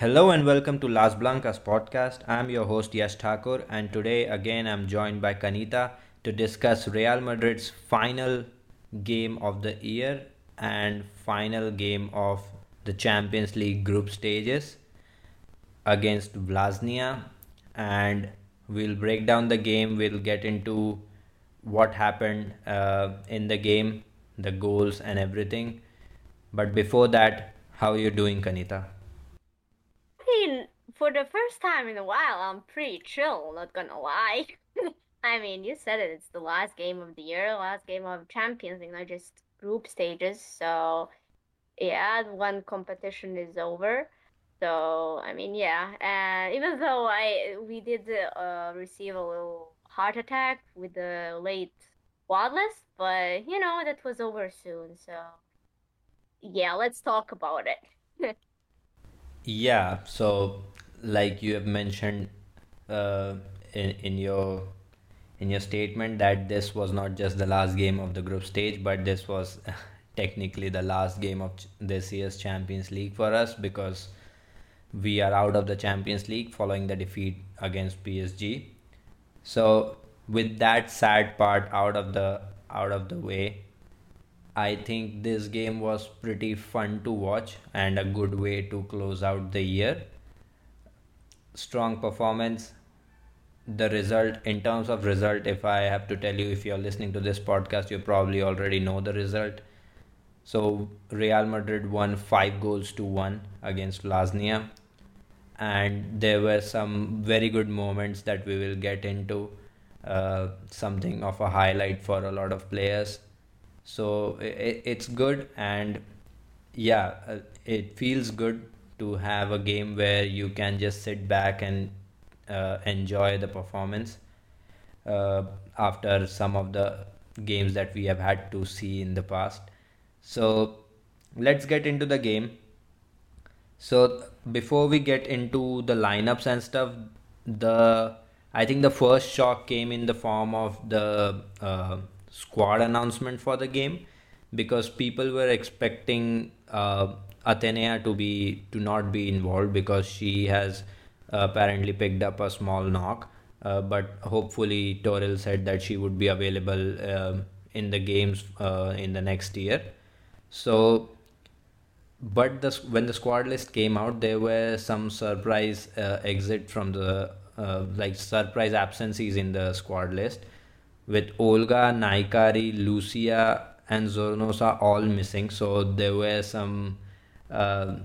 Hello and welcome to Las Blancas podcast. I'm your host Yash Thakur, and today again I'm joined by Kanita to discuss Real Madrid's final game of the year and final game of the Champions League group stages against Vllaznia. And we'll break down the game, we'll get into what happened uh, in the game, the goals, and everything. But before that, how are you doing, Kanita? For the first time in a while, I'm pretty chill, not gonna lie. I mean, you said it, it's the last game of the year, last game of Champions League, not just group stages. So, yeah, one competition is over. So, I mean, yeah, and even though I we did uh, receive a little heart attack with the late squad list, but you know, that was over soon. So, yeah, let's talk about it. Yeah, so like you have mentioned uh, in in your in your statement that this was not just the last game of the group stage, but this was technically the last game of this year's Champions League for us because we are out of the Champions League following the defeat against PSG. So with that sad part out of the out of the way, I think this game was pretty fun to watch and a good way to close out the year. Strong performance. The result, in terms of result, if I have to tell you, if you're listening to this podcast, you probably already know the result. So Real Madrid won five goals to one against Vllaznia, and there were some very good moments that we will get into. Uh, something of a highlight for a lot of players so it, it's good and yeah uh, it feels good to have a game where you can just sit back and uh, enjoy the performance uh, after some of the games that we have had to see in the past. So let's get into the game. So before we get into the lineups and stuff the i think the first shock came in the form of the uh, squad announcement for the game because people were expecting uh, Athenea to be to not be involved because she has uh, apparently picked up a small knock. Uh, but hopefully, Toril said that she would be available um in the games uh, in the next year. So, but the when the squad list came out, there were some surprise uh, exit from the uh, like surprise absences in the squad list with Olga, Nahikari, Lucia, and Zornoza all missing. So there were some. Uh,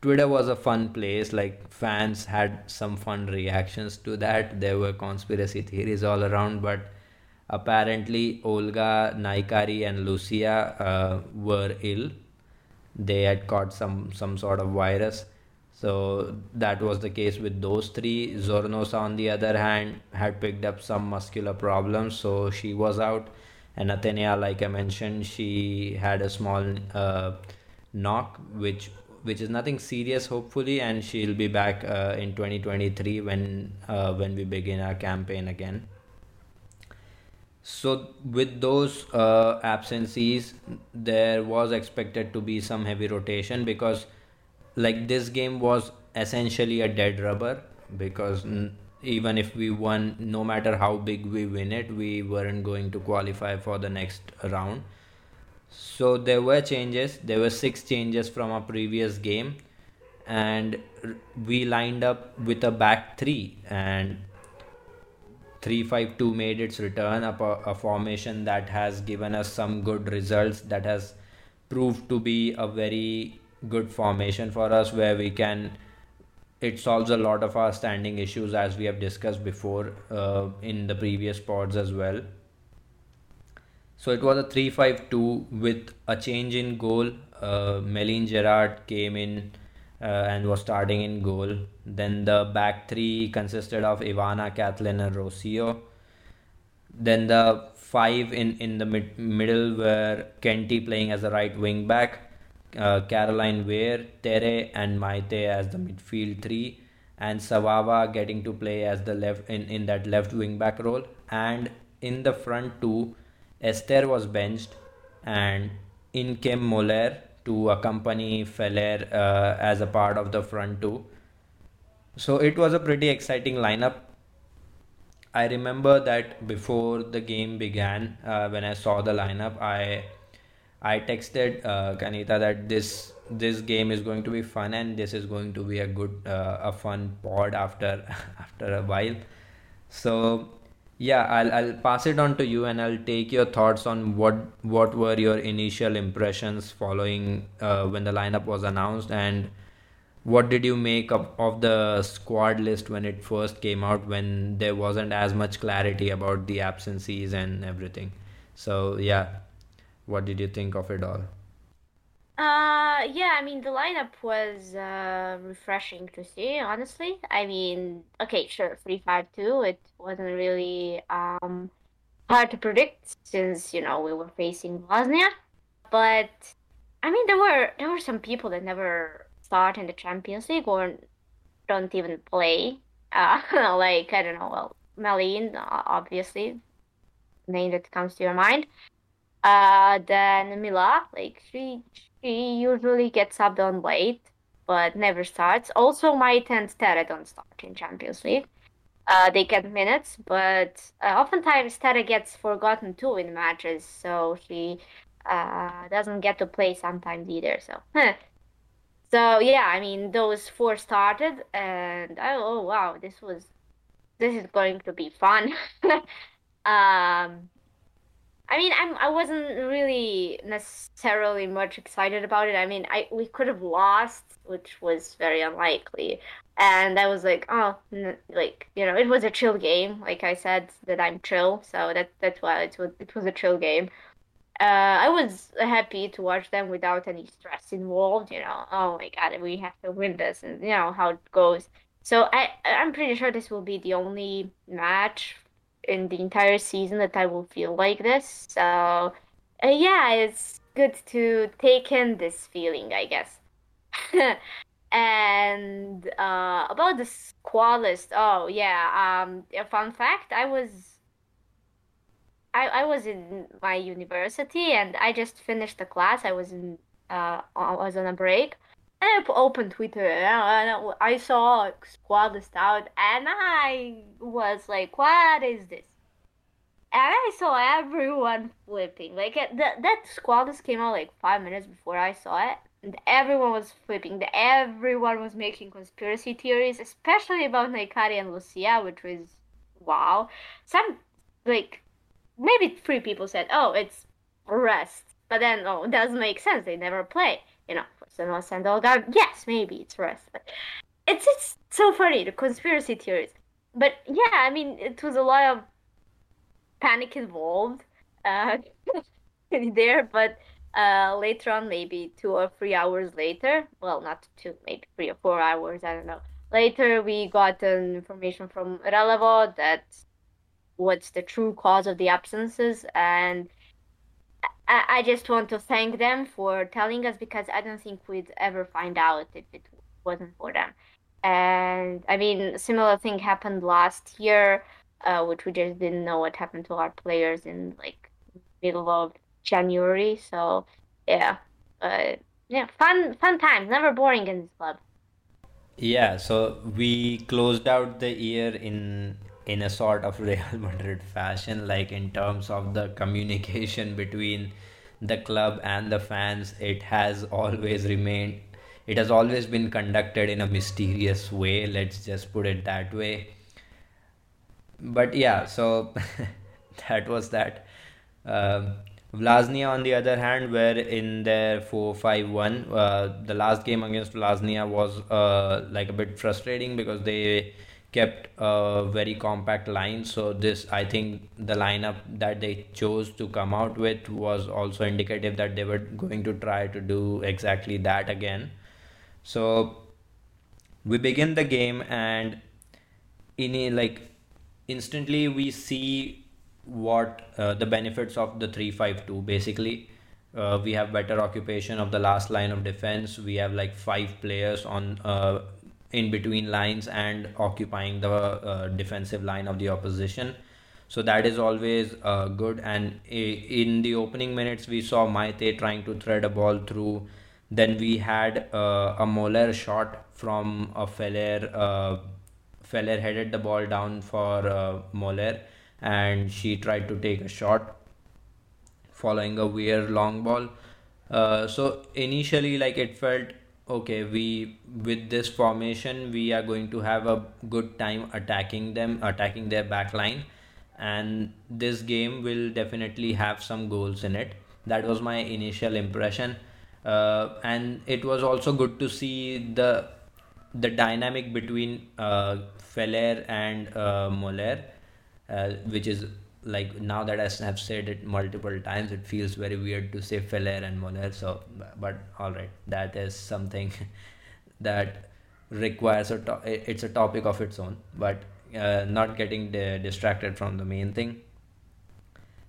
Twitter was a fun place. Like fans had some fun reactions to that. There were conspiracy theories all around, but apparently Olga, Nahikari, and Lucia uh, were ill. They had caught some some sort of virus so that was the case with those three. Zornoza, on the other hand, had picked up some muscular problems, so she was out. And Athenea, like I mentioned, she had a small uh, knock, which which is nothing serious, hopefully, and she'll be back uh, in 2023 when uh, when we begin our campaign again. So with those uh, absences, there was expected to be some heavy rotation because like this game was essentially a dead rubber because n- even if we won no matter how big we win it we weren't going to qualify for the next round so there were changes. There were six changes from a previous game. And we lined up with a back three. And 352 made its return up a, a formation that has given us some good results that has proved to be a very good formation for us where we can it solves a lot of our standing issues as we have discussed before uh, in the previous pods as well so it was a 3-5-2 with a change in goal. Uh, Méline Gérard came in uh, and was starting in goal. Then the back three consisted of Ivana Kathellen and Rocio. Then the five in in the mid- middle were Kenti playing as a right wing back uh, Caroline Weir, Tere, and Maite as the midfield three, and Svava getting to play as the left in, in that left wing back role. And in the front two, Esther was benched, and in came Moller to accompany Feller uh, as a part of the front two. So it was a pretty exciting lineup. I remember that before the game began, uh, when I saw the lineup, I I texted uh, Kanita that this this game is going to be fun and this is going to be a good uh, a fun pod after after a while. So yeah, I'll I'll pass it on to you and I'll take your thoughts on what what were your initial impressions following uh, when the lineup was announced and what did you make of, of the squad list when it first came out when there wasn't as much clarity about the absences and everything? So yeah, what did you think of it all? Uh, yeah, I mean, the lineup was uh refreshing to see, honestly. I mean, okay, sure, 352, it wasn't really um hard to predict since, you know, we were facing Bosnia, but I mean, there were there were some people that never start in the Champions League or don't even play. Uh, like I don't know, well, Méline, uh, obviously, name that comes to your mind. Uh, then Mila, like she she usually gets subbed on late, but never starts. Also, Maite and Tere don't start in Champions League. Uh, they get minutes, but uh, oftentimes Tere gets forgotten too in matches, so she uh, doesn't get to play sometimes either. So, so yeah, I mean those four started, and I, oh wow, this was this is going to be fun. Um, I mean, I'm I wasn't really necessarily much excited about it. I mean, I we could have lost, which was very unlikely. And I was like, oh, n like, you know, it was a chill game. Like I said that I'm chill, so that that's why it was it was a chill game. Uh, I was happy to watch them without any stress involved, you know. Oh my God, we have to win this and you know how it goes. So I I'm pretty sure this will be the only match in the entire season that I will feel like this. So, uh, yeah, it's good to take in this feeling, I guess. And uh, about the squad list, oh yeah, um, a fun fact, I was I, I was in my university and I just finished the class. I was in uh I was on a break. I opened Twitter and I saw squad list out and I was like, what is this? And I saw everyone flipping. Like it, that that Squadus came out like five minutes before I saw it, and everyone was flipping. Everyone was making conspiracy theories, especially about Nahikari and Lucia, which was wow. Some like maybe three people said, "Oh, it's rest," but then oh, it doesn't make sense. They never play. You know, Senwa Sandalgar. Yes, maybe it's rest, but it's it's so funny the conspiracy theories. But yeah, I mean, it was a lot of panic involved uh, there, but uh, later on, maybe two or three hours later, well, not two, maybe three or four hours, I don't know. Later, we got an information from Relevo that what's the true cause of the absences, and I, I just want to thank them for telling us because I don't think we'd ever find out if it wasn't for them. And I mean, similar thing happened last year uh, which we just didn't know what happened to our players in like middle of January. So yeah, uh, yeah, fun fun times. Never boring in this club. Yeah, so we closed out the year in in a sort of Real Madrid fashion, like in terms of the communication between the club and the fans. It has always remained, it has always been conducted in a mysterious way. Let's just put it that way but yeah, so that was that. Uh, Vllaznia, on the other hand, were in their 4-5-1. Uh, the last game against Vllaznia was uh, like a bit frustrating because they kept a very compact line. So this, I think, the lineup that they chose to come out with was also indicative that they were going to try to do exactly that again. So we begin the game and in a like instantly we see what uh, the benefits of the 352 basically uh, we have better occupation of the last line of defense we have like five players on uh, in between lines and occupying the uh, defensive line of the opposition so that is always uh, good and in the opening minutes we saw Maite trying to thread a ball through Then we had uh, a Moller shot from a Feller. Uh, Feller headed the ball down for uh, Moller, and she tried to take a shot following a weird long ball. Uh, so initially, like it felt okay. We with this formation, we are going to have a good time attacking them, attacking their back line, and this game will definitely have some goals in it. That was my initial impression, uh, and it was also good to see the the dynamic between uh, Feller and uh, Moller, uh, which is like now that I have said it multiple times, it feels very weird to say Feller and Moller. So, but all right, that is something that requires a to- it's a topic of its own. But uh, not getting di- distracted from the main thing.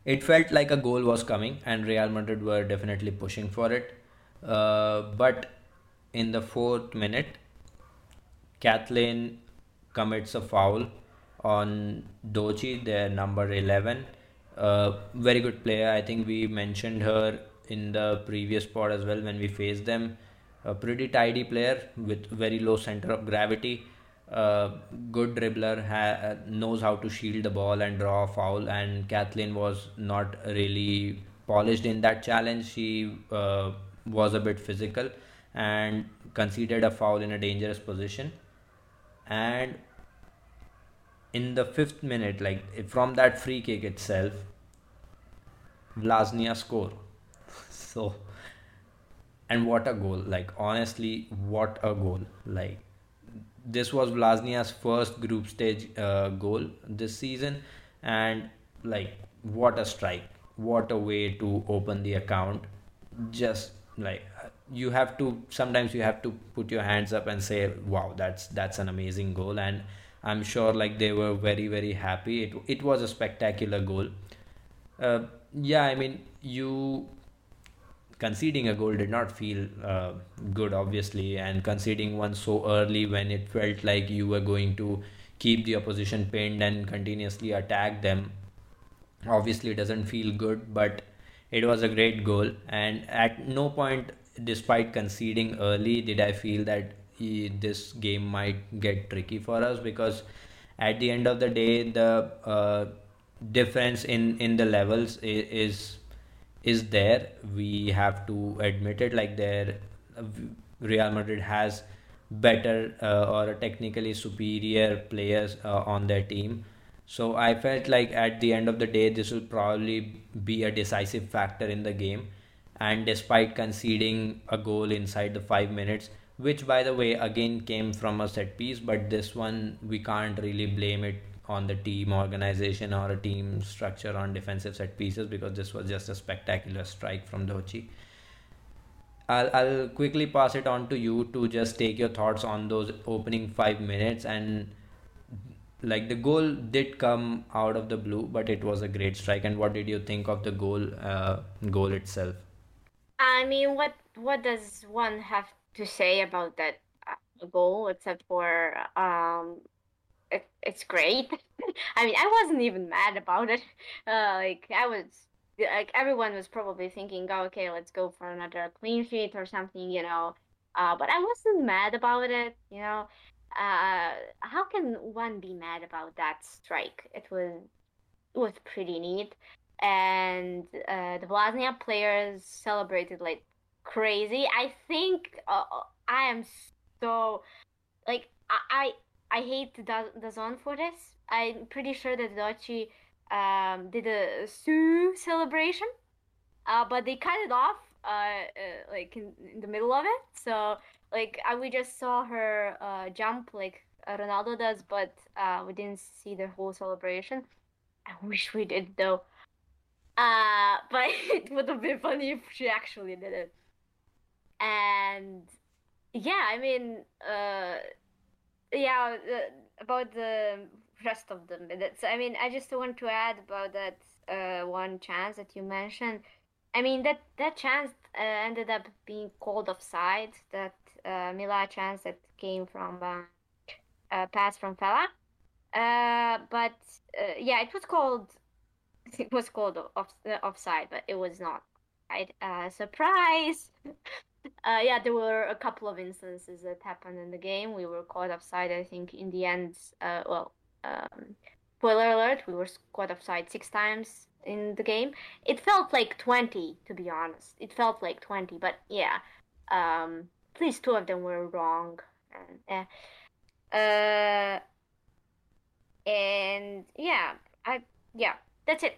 It felt like a goal was coming, and Real Madrid were definitely pushing for it. Uh, but in the fourth minute, Kathellen commits a foul on Dochi, their number 11. Uh, very good player. I think we mentioned her in the previous pod as well when we faced them. A pretty tidy player with very low center of gravity. Uh, good dribbler, ha- knows how to shield the ball and draw a foul. And Kathellen was not really polished in that challenge. She uh, was a bit physical and conceded a foul in a dangerous position. And in the fifth minute, like from that free kick itself, Vllaznia score. So, and what a goal! Like honestly, what a goal! Like this was Vllaznia's first group stage uh, goal this season, and like what a strike! What a way to open the account! Just like you have to sometimes you have to put your hands up and say, "Wow, that's that's an amazing goal!" And I'm sure like they were very very happy. It it was a spectacular goal. Uh, yeah, I mean you conceding a goal did not feel uh, good, obviously, and conceding one so early when it felt like you were going to keep the opposition pinned and continuously attack them obviously doesn't feel good, but it was a great goal. And at no point, despite conceding early, did I feel that this game might get tricky for us because at the end of the day, the uh, difference in in the levels is, is there. We have to admit it. Like there, Real Madrid has better uh, or technically superior players uh, on their team. So I felt like at the end of the day, this will probably be a decisive factor in the game. And despite conceding a goal inside the five minutes, which by the way again came from a set piece, but this one we can't really blame it on the team organization or a team structure on defensive set pieces because this was just a spectacular strike from Dochi. I'll, I'll quickly pass it on to you to just take your thoughts on those opening five minutes and like the goal did come out of the blue, but it was a great strike. And what did you think of the goal uh, goal itself? I mean, what what does one have to say about that uh, goal except for um it, it's great. I mean, I wasn't even mad about it. Uh, like I was like everyone was probably thinking, oh, okay, let's go for another clean sheet or something, you know. Uh, but I wasn't mad about it, you know. Uh, how can one be mad about that strike? It was it was pretty neat, and uh, the Vllaznia players celebrated like crazy. I think uh, uh, I am so like I I, I hate the DAZN for this. I'm pretty sure that Dochi um, did a Sue celebration, uh, but they cut it off uh, uh, like in, in the middle of it. So like I, we just saw her uh, jump like Ronaldo does, but uh, we didn't see the whole celebration. I wish we did though. Uh, but it would have been funny if she actually did it. And yeah, I mean, uh, yeah, uh, about the rest of the minutes. I mean, I just want to add about that uh, one chance that you mentioned. I mean, that that chance uh, ended up being called offside. That uh, Mila chance that came from uh, a pass from Feller. Uh, but uh, yeah, it was called it was called off, uh, offside, but it was not. Right? Uh, surprise! uh, yeah, there were a couple of instances that happened in the game. We were caught offside, I think, in the end. Uh, well, um, spoiler alert, we were caught offside six times in the game. It felt like 20, to be honest. It felt like 20, but yeah. Um, at least two of them were wrong. And, eh. uh, and yeah, I yeah, that's it.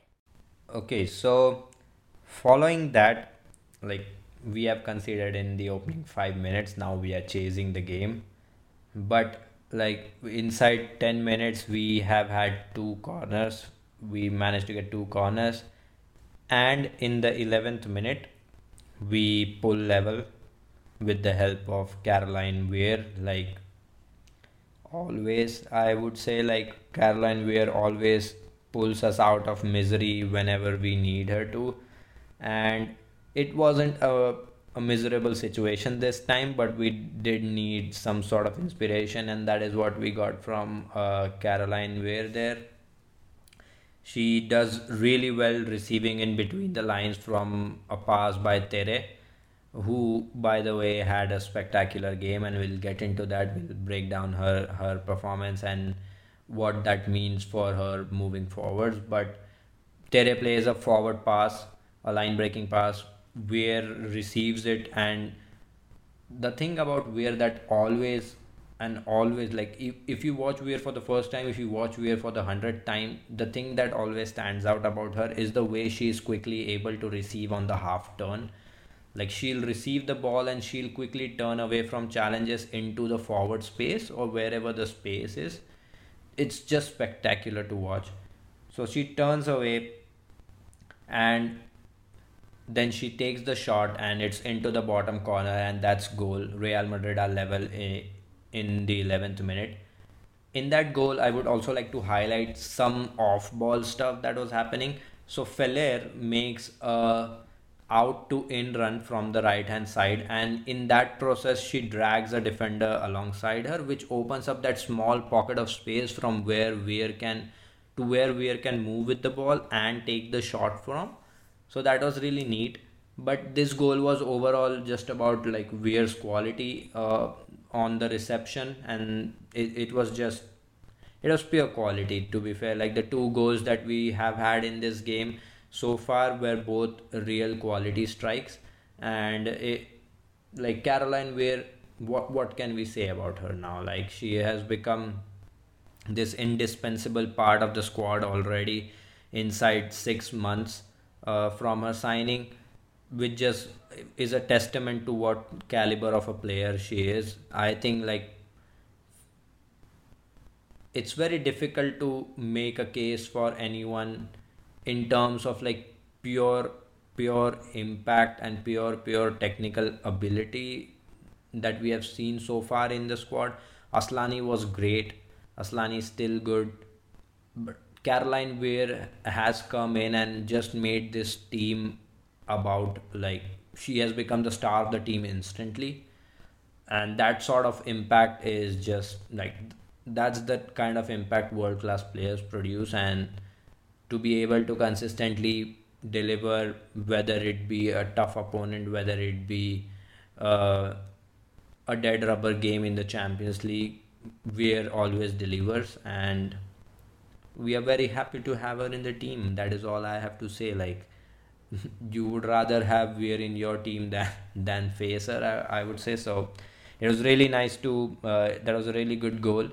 Okay, so following that, like we have considered in the opening five minutes, now we are chasing the game. But like inside 10 minutes, we have had two corners. We managed to get two corners. And in the 11th minute, we pull level with the help of Caroline Weir. Like always, I would say, like Caroline Weir always pulls us out of misery whenever we need her to. And it wasn't a, a miserable situation this time, but we did need some sort of inspiration, and that is what we got from uh, Caroline Weir there. She does really well receiving in between the lines from a pass by Tere, who, by the way, had a spectacular game, and we'll get into that. We'll break down her her performance and what that means for her moving forwards. But Tere plays a forward pass, a line breaking pass, Weir receives it, and the thing about Weir that always and always like if, if you watch Weir for the first time, if you watch Weir for the hundredth time, the thing that always stands out about her is the way she is quickly able to receive on the half turn. Like she'll receive the ball and she'll quickly turn away from challenges into the forward space or wherever the space is. It's just spectacular to watch. So she turns away and then she takes the shot and it's into the bottom corner and that's goal. Real Madrid are level in the 11th minute. In that goal, I would also like to highlight some off-ball stuff that was happening. So Feller makes a out to in run from the right hand side and in that process she drags a defender alongside her which opens up that small pocket of space from where Weir can to where Weir can move with the ball and take the shot from so that was really neat. But this goal was overall just about like Weir's quality uh, on the reception. And it, it was just it was pure quality to be fair. Like the two goals that we have had in this game so far were both real quality strikes. And it, like Caroline Weir what what can we say about her now? Like she has become this indispensable part of the squad already inside 6 months uh, from her signing, which just is a testament to what caliber of a player she is. I think like it's very difficult to make a case for anyone in terms of like pure pure impact and pure pure technical ability that we have seen so far in the squad. Asllani was great. Asllani is still good, but Caroline Weir has come in and just made this team about like she has become the star of the team instantly. And that sort of impact is just like that's the kind of impact world class players produce. And to be able to consistently deliver whether it be a tough opponent whether it be uh, a dead rubber game in the champions league Weir always delivers. And we are very happy to have her in the team. That is all I have to say. Like, you would rather have Weir in your team than than face her. I, I would say so. It was really nice to. Uh, that was a really good goal,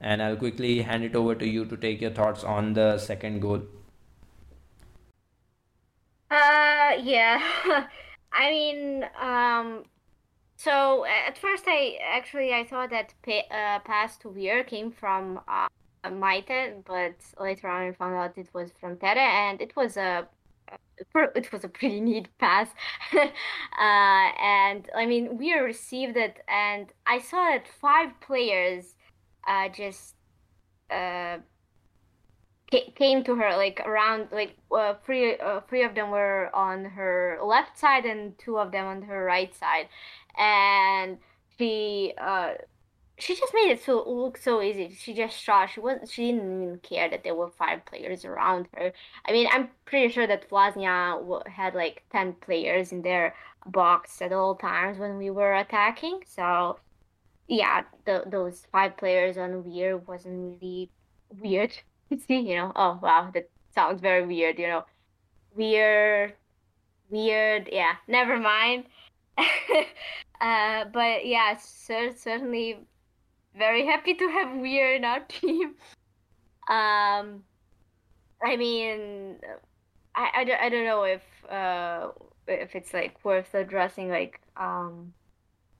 and I'll quickly hand it over to you to take your thoughts on the second goal. Uh, yeah. I mean, um, so at first I actually I thought that pa- uh, pass to Weir came from uh, Maite, but later on I found out it was from Tere, and it was a it was a pretty neat pass. uh, and I mean, we received it, and I saw that five players uh, just uh, came to her like around like uh, three uh, three of them were on her left side and two of them on her right side, and she uh, she just made it so look so easy. She just shot. She was she didn't even care that there were five players around her. I mean, I'm pretty sure that Vllaznia had like 10 players in their box at all times when we were attacking. So, yeah, the those five players on Weir wasn't really weird. See, you know, oh wow, that sounds very weird, you know. Weird, weird, yeah, never mind. Uh, but yeah, cer certainly very happy to have Weir in our team. Um, I mean, I, I, don't, I don't know if uh if it's like worth addressing like um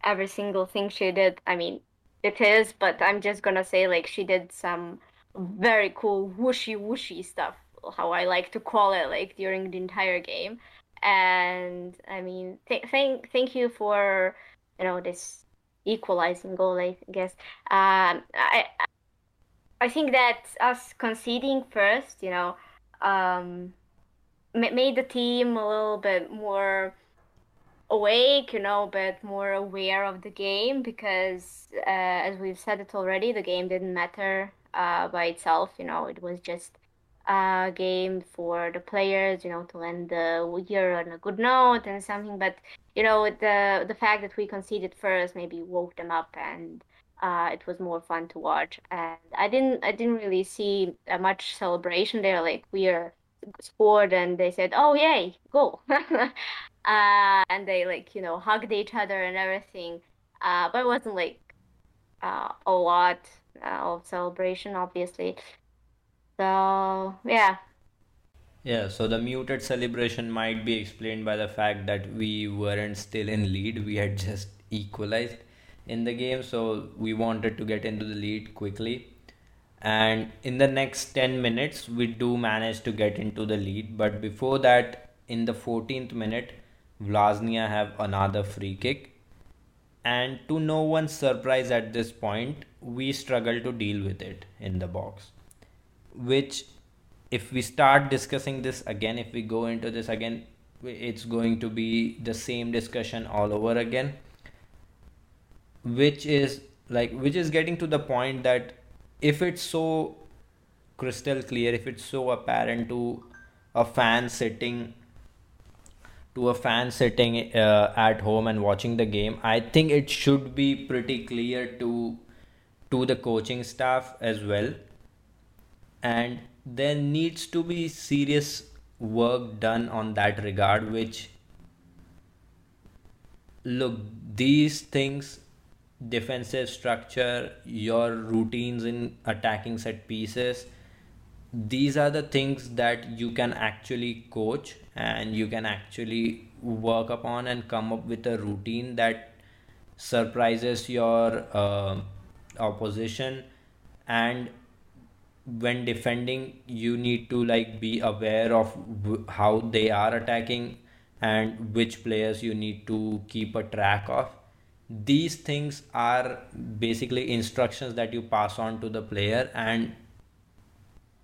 every single thing she did. I mean, it is, but I'm just gonna say like she did some very cool whooshy whooshy stuff, how I like to call it, like during the entire game. And I mean, th thank thank you for you know this equalizing goal, I guess. Um, I I think that us conceding first, you know, um, made the team a little bit more awake, you know, a bit more aware of the game because, uh, as we've said it already, the game didn't matter uh, by itself. You know, it was just a game for the players, you know, to end the year on a good note and something. But you know, the the fact that we conceded first maybe woke them up and. Uh, it was more fun to watch, and I didn't. I didn't really see uh, much celebration there. Like we are scored, and they said, "Oh yay, goal!" uh, and they like you know hugged each other and everything. Uh, but it wasn't like uh, a lot uh, of celebration, obviously. So yeah, Yeah, so the muted celebration might be explained by the fact that we weren't still in lead. We had just equalized in the game, so we wanted to get into the lead quickly. And in the next 10 minutes, we do manage to get into the lead. But before that, in the 14th minute, Vllaznia have another free kick. And to no one's surprise at this point, we struggle to deal with it in the box which if we start discussing this again if we go into this again it's going to be the same discussion all over again which is like which is getting to the point that if it's so crystal clear if it's so apparent to a fan sitting to a fan sitting uh, at home and watching the game i think it should be pretty clear to to the coaching staff as well and there needs to be serious work done on that regard which look these things defensive structure your routines in attacking set pieces these are the things that you can actually coach and you can actually work upon and come up with a routine that surprises your uh, opposition and when defending you need to like be aware of w- how they are attacking and which players you need to keep a track of. These things are basically instructions that you pass on to the player and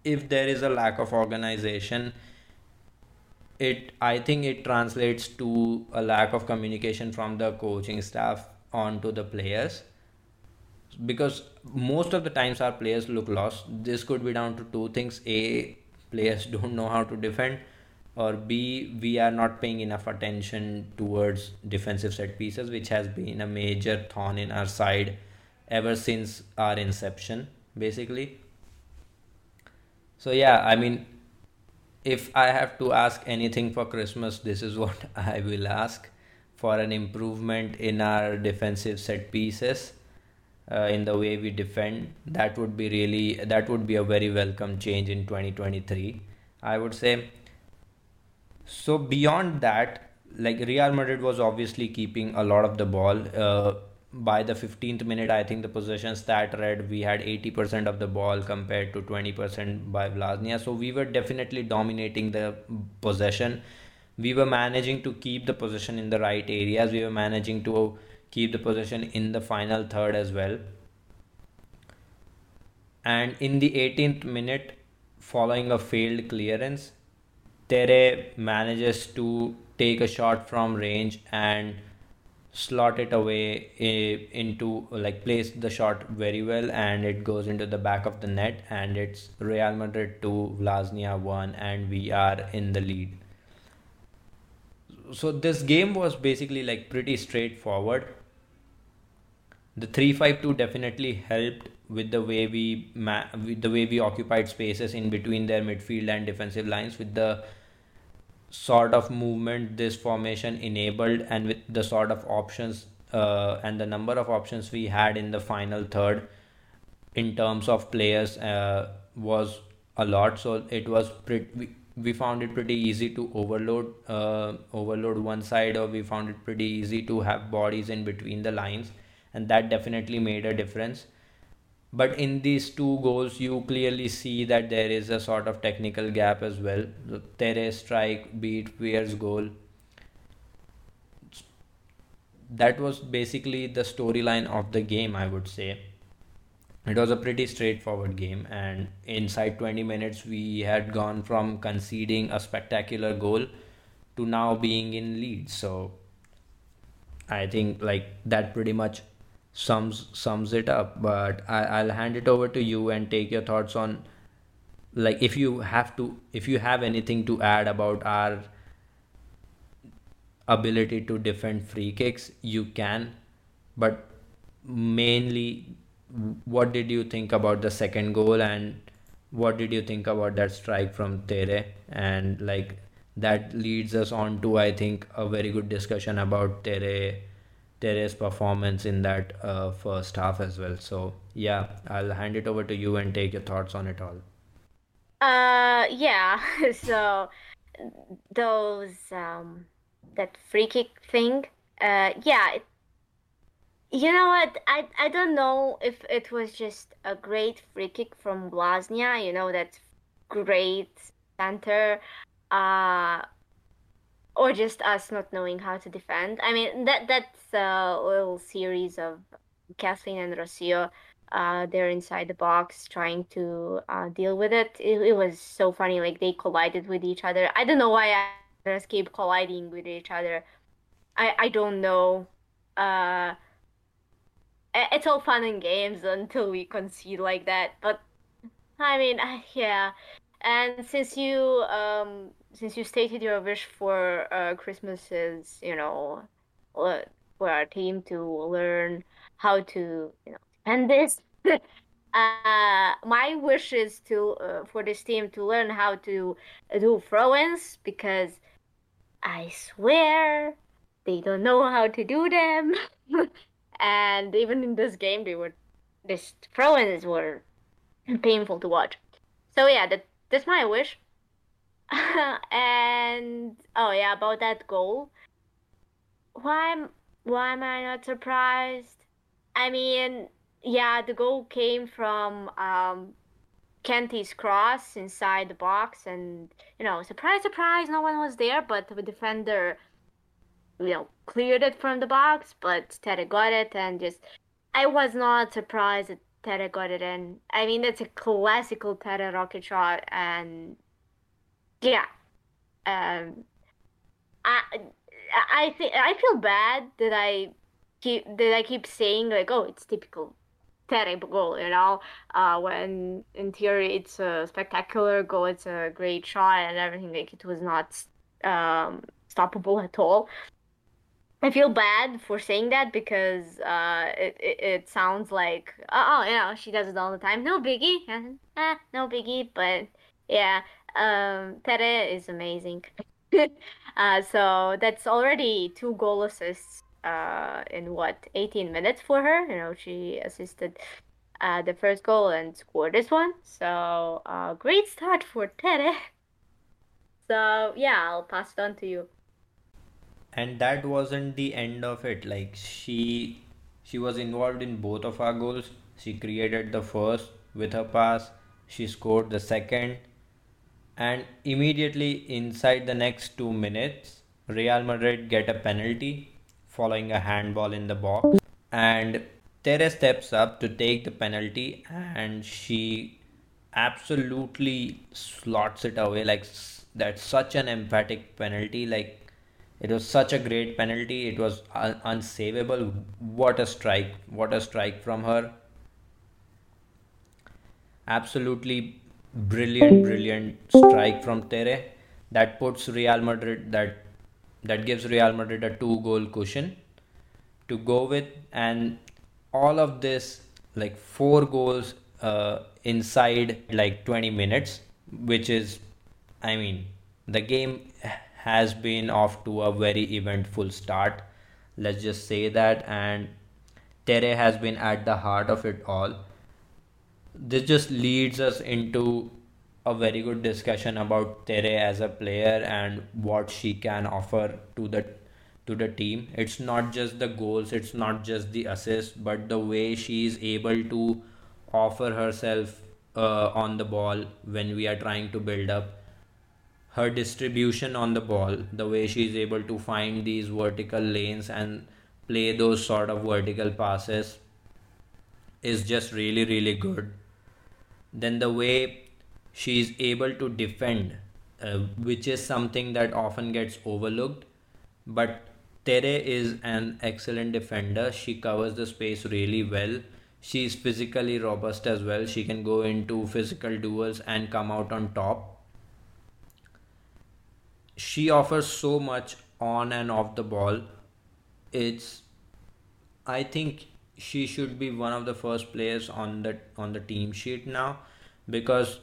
if there is a lack of organization it i think it translates to a lack of communication from the coaching staff onto the players because most of the times our players look lost. This could be down to two things. A players don't know how to defend or b we are not paying enough attention towards defensive set pieces which has been a major thorn in our side ever since our inception basically. So yeah i mean if i have to ask anything for christmas this is what i will ask for an improvement in our defensive set pieces uh, in the way we defend that would be really that would be a very welcome change in 2023 i would say so beyond that like real madrid was obviously keeping a lot of the ball. Uh, by the 15th minute i think the possession stat read we had 80% of the ball compared to 20% by Vllaznia. So we were definitely dominating the possession. We were managing to keep the possession in the right areas. We were managing to keep the possession in the final third as well. And in the 18th minute, following a failed clearance, Tere manages to take a shot from range and slot it away eh, into like place the shot very well and it goes into the back of the net and it's Real Madrid 2 Vllaznia 1 and we are in the lead so this game was basically like pretty straightforward the 352 definitely helped with the way we ma- with the way we occupied spaces in between their midfield and defensive lines with the sort of movement this formation enabled and with the sort of options uh, and the number of options we had in the final third in terms of players uh, was a lot. So it was pretty we, we found it pretty easy to overload uh, overload one side or we found it pretty easy to have bodies in between the lines and that definitely made a difference. But in these two goals you clearly see that there is a sort of technical gap as well. The Tere's strike beat Weir's goal. That was basically the storyline of the game i would say. It was a pretty straightforward game and inside 20 minutes we had gone from conceding a spectacular goal to now being in lead. So i think like that pretty much sums sums it up but I, i'll hand it over to you and take your thoughts on like if you have to if you have anything to add about our ability to defend free kicks you can but mainly what did you think about the second goal and what did you think about that strike from Tere and like that leads us on to I think a very good discussion about Tere Tere's performance in that uh, first half as well. So yeah, I'll hand it over to you and take your thoughts on it all. Uh, yeah. So those um that free kick thing. Uh, yeah. It, you know what? I I don't know if it was just a great free kick from Vllaznia. You know that great center. Uh, or just us not knowing how to defend. I mean that that's a little series of Kathellen and Rocio. Uh, they're inside the box trying to uh, deal with it. it. It was so funny. Like they collided with each other. I don't know why actors keep colliding with each other. I I don't know. Uh, it's all fun and games until we concede like that. But I mean, yeah. And since you um since you stated your wish for uh, Christmas is, you know, for our team to learn how to, you know, defend this. uh, my wish is to uh, for this team to learn how to do throw-ins because I swear they don't know how to do them. and even in this game, they were this throw-ins were painful to watch. So yeah, that that's my wish. and oh yeah, about that goal. Why am why am I not surprised? I mean, yeah, the goal came from um Kenti's cross inside the box, and you know, surprise, surprise, no one was there, but the defender, you know, cleared it from the box, but Tere got it, and just I was not surprised that Tere got it in. I mean, it's a classical Tere rocket shot, and yeah. Um, I I think I feel bad that I keep that I keep saying like, oh, it's typical terrible goal, you know. Uh, when in theory it's a spectacular goal, it's a great shot and everything. Like it was not um, stoppable at all. I feel bad for saying that because uh, it, it, it sounds like oh, oh you know she does it all the time. No biggie, eh, no biggie. But yeah, um, Tere is amazing. uh, so that's already two goal assists uh, in what 18 minutes for her. You know, she assisted uh, the first goal and scored this one. So uh, great start for Tere. So yeah, I'll pass it on to you. And that wasn't the end of it. Like she she was involved in both of our goals. She created the first with her pass. She scored the second and immediately inside the next two minutes, Real Madrid get a penalty following a handball in the box, and Tere steps up to take the penalty, and she absolutely slots it away like that's such an emphatic penalty like It was such a great penalty. It was un- unsavable. What a strike! What a strike from her. Absolutely brilliant, brilliant strike from Tere that puts Real Madrid that that gives Real Madrid a two goal cushion to go with. And all of this like four goals uh, inside like 20 minutes which is I mean the game has been off to a very eventful start. Let's just say that. And Tere has been at the heart of it all this just leads us into a very good discussion about Tere as a player and what she can offer to the to the team. It's not just the goals, it's not just the assists, but the way she is able to offer herself uh, on the ball when we are trying to build up. Her distribution on the ball, the way she is able to find these vertical lanes and play those sort of vertical passes is just really, really good then the way she is able to defend, uh, which is something that often gets overlooked. But Tere is an excellent defender. She covers the space really well. She is physically robust as well. She can go into physical duels and come out on top. She offers so much on and off the ball. It's I think she should be one of the first players on the on the team sheet now because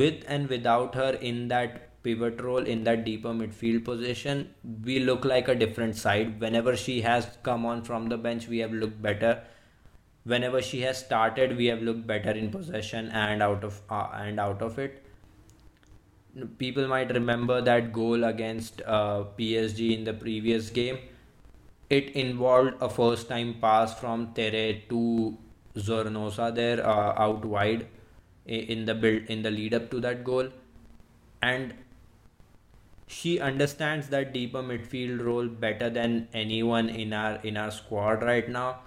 with and without her in that pivot role in that deeper midfield position we look like a different side. Whenever she has come on from the bench we have looked better. Whenever she has started we have looked better in possession and out of uh, and out of it. People might remember that goal against uh, PSG in the previous game it involved a first time pass from Tere to Zornoza there uh, out wide in the build in the lead up to that goal. And she understands that deeper midfield role better than anyone in our in our squad right now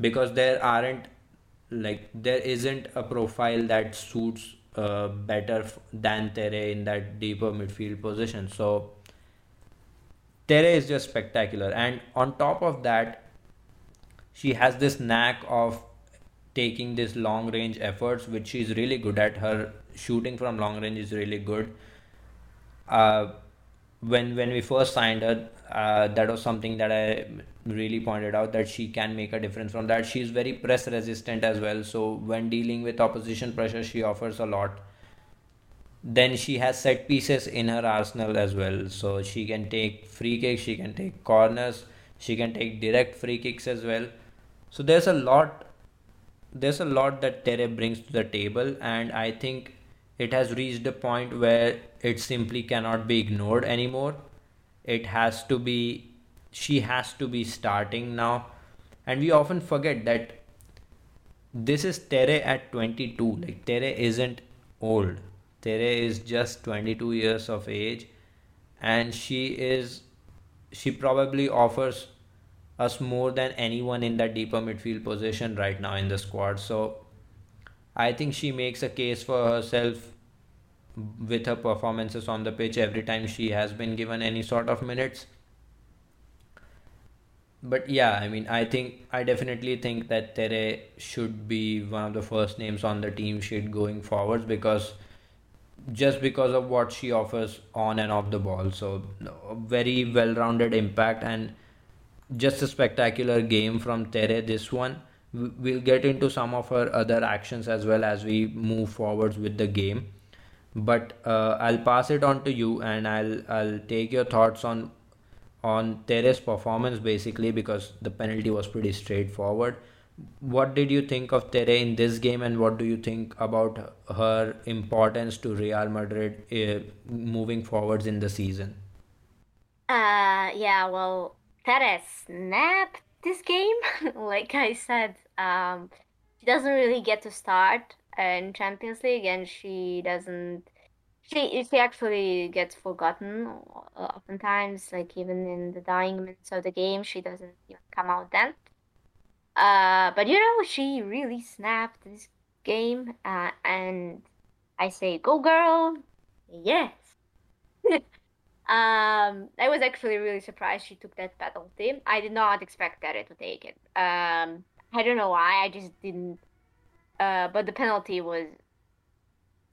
because there aren't like there isn't a profile that suits uh, better than Tere in that deeper midfield position. So Tere is just spectacular. And on top of that she has this knack of taking this long range efforts which she's really good at. Her shooting from long range is really good. Uh, when when we first signed her uh, that was something that i really pointed out that she can make a difference from that. She's very press resistant as well. So when dealing with opposition pressure she offers a lot then she has set pieces in her arsenal as well so she can take free kicks she can take corners she can take direct free kicks as well so there's a lot there's a lot that Tere brings to the table, and I think it has reached a point where it simply cannot be ignored anymore. It has to be, she has to be starting now. And we often forget that this is Tere at 22. Like, Tere isn't old, Tere is just 22 years of age, and she is, she probably offers us more than anyone in that deeper midfield position right now in the squad. So I think she makes a case for herself with her performances on the pitch every time she has been given any sort of minutes. But yeah, I mean, I think I definitely think that Tere should be one of the first names on the team sheet going forwards because just because of what she offers on and off the ball. So, very well rounded impact and just a spectacular game from Tere. This one, we'll get into some of her other actions as well as we move forwards with the game. But uh, I'll pass it on to you, and I'll I'll take your thoughts on on Tere's performance basically because the penalty was pretty straightforward. What did you think of Tere in this game, and what do you think about her importance to Real Madrid uh, moving forwards in the season? Uh, yeah, well, Perez snapped this game. like I said, um, she doesn't really get to start in Champions League, and she doesn't. She she actually gets forgotten oftentimes. Like even in the dying minutes of the game, she doesn't even come out then. Uh, but you know, she really snapped this game, uh, and I say, "Go, girl!" Yes. Um, I was actually really surprised she took that penalty. I did not expect Tere to take it. Um, I don't know why. I just didn't. Uh, but the penalty was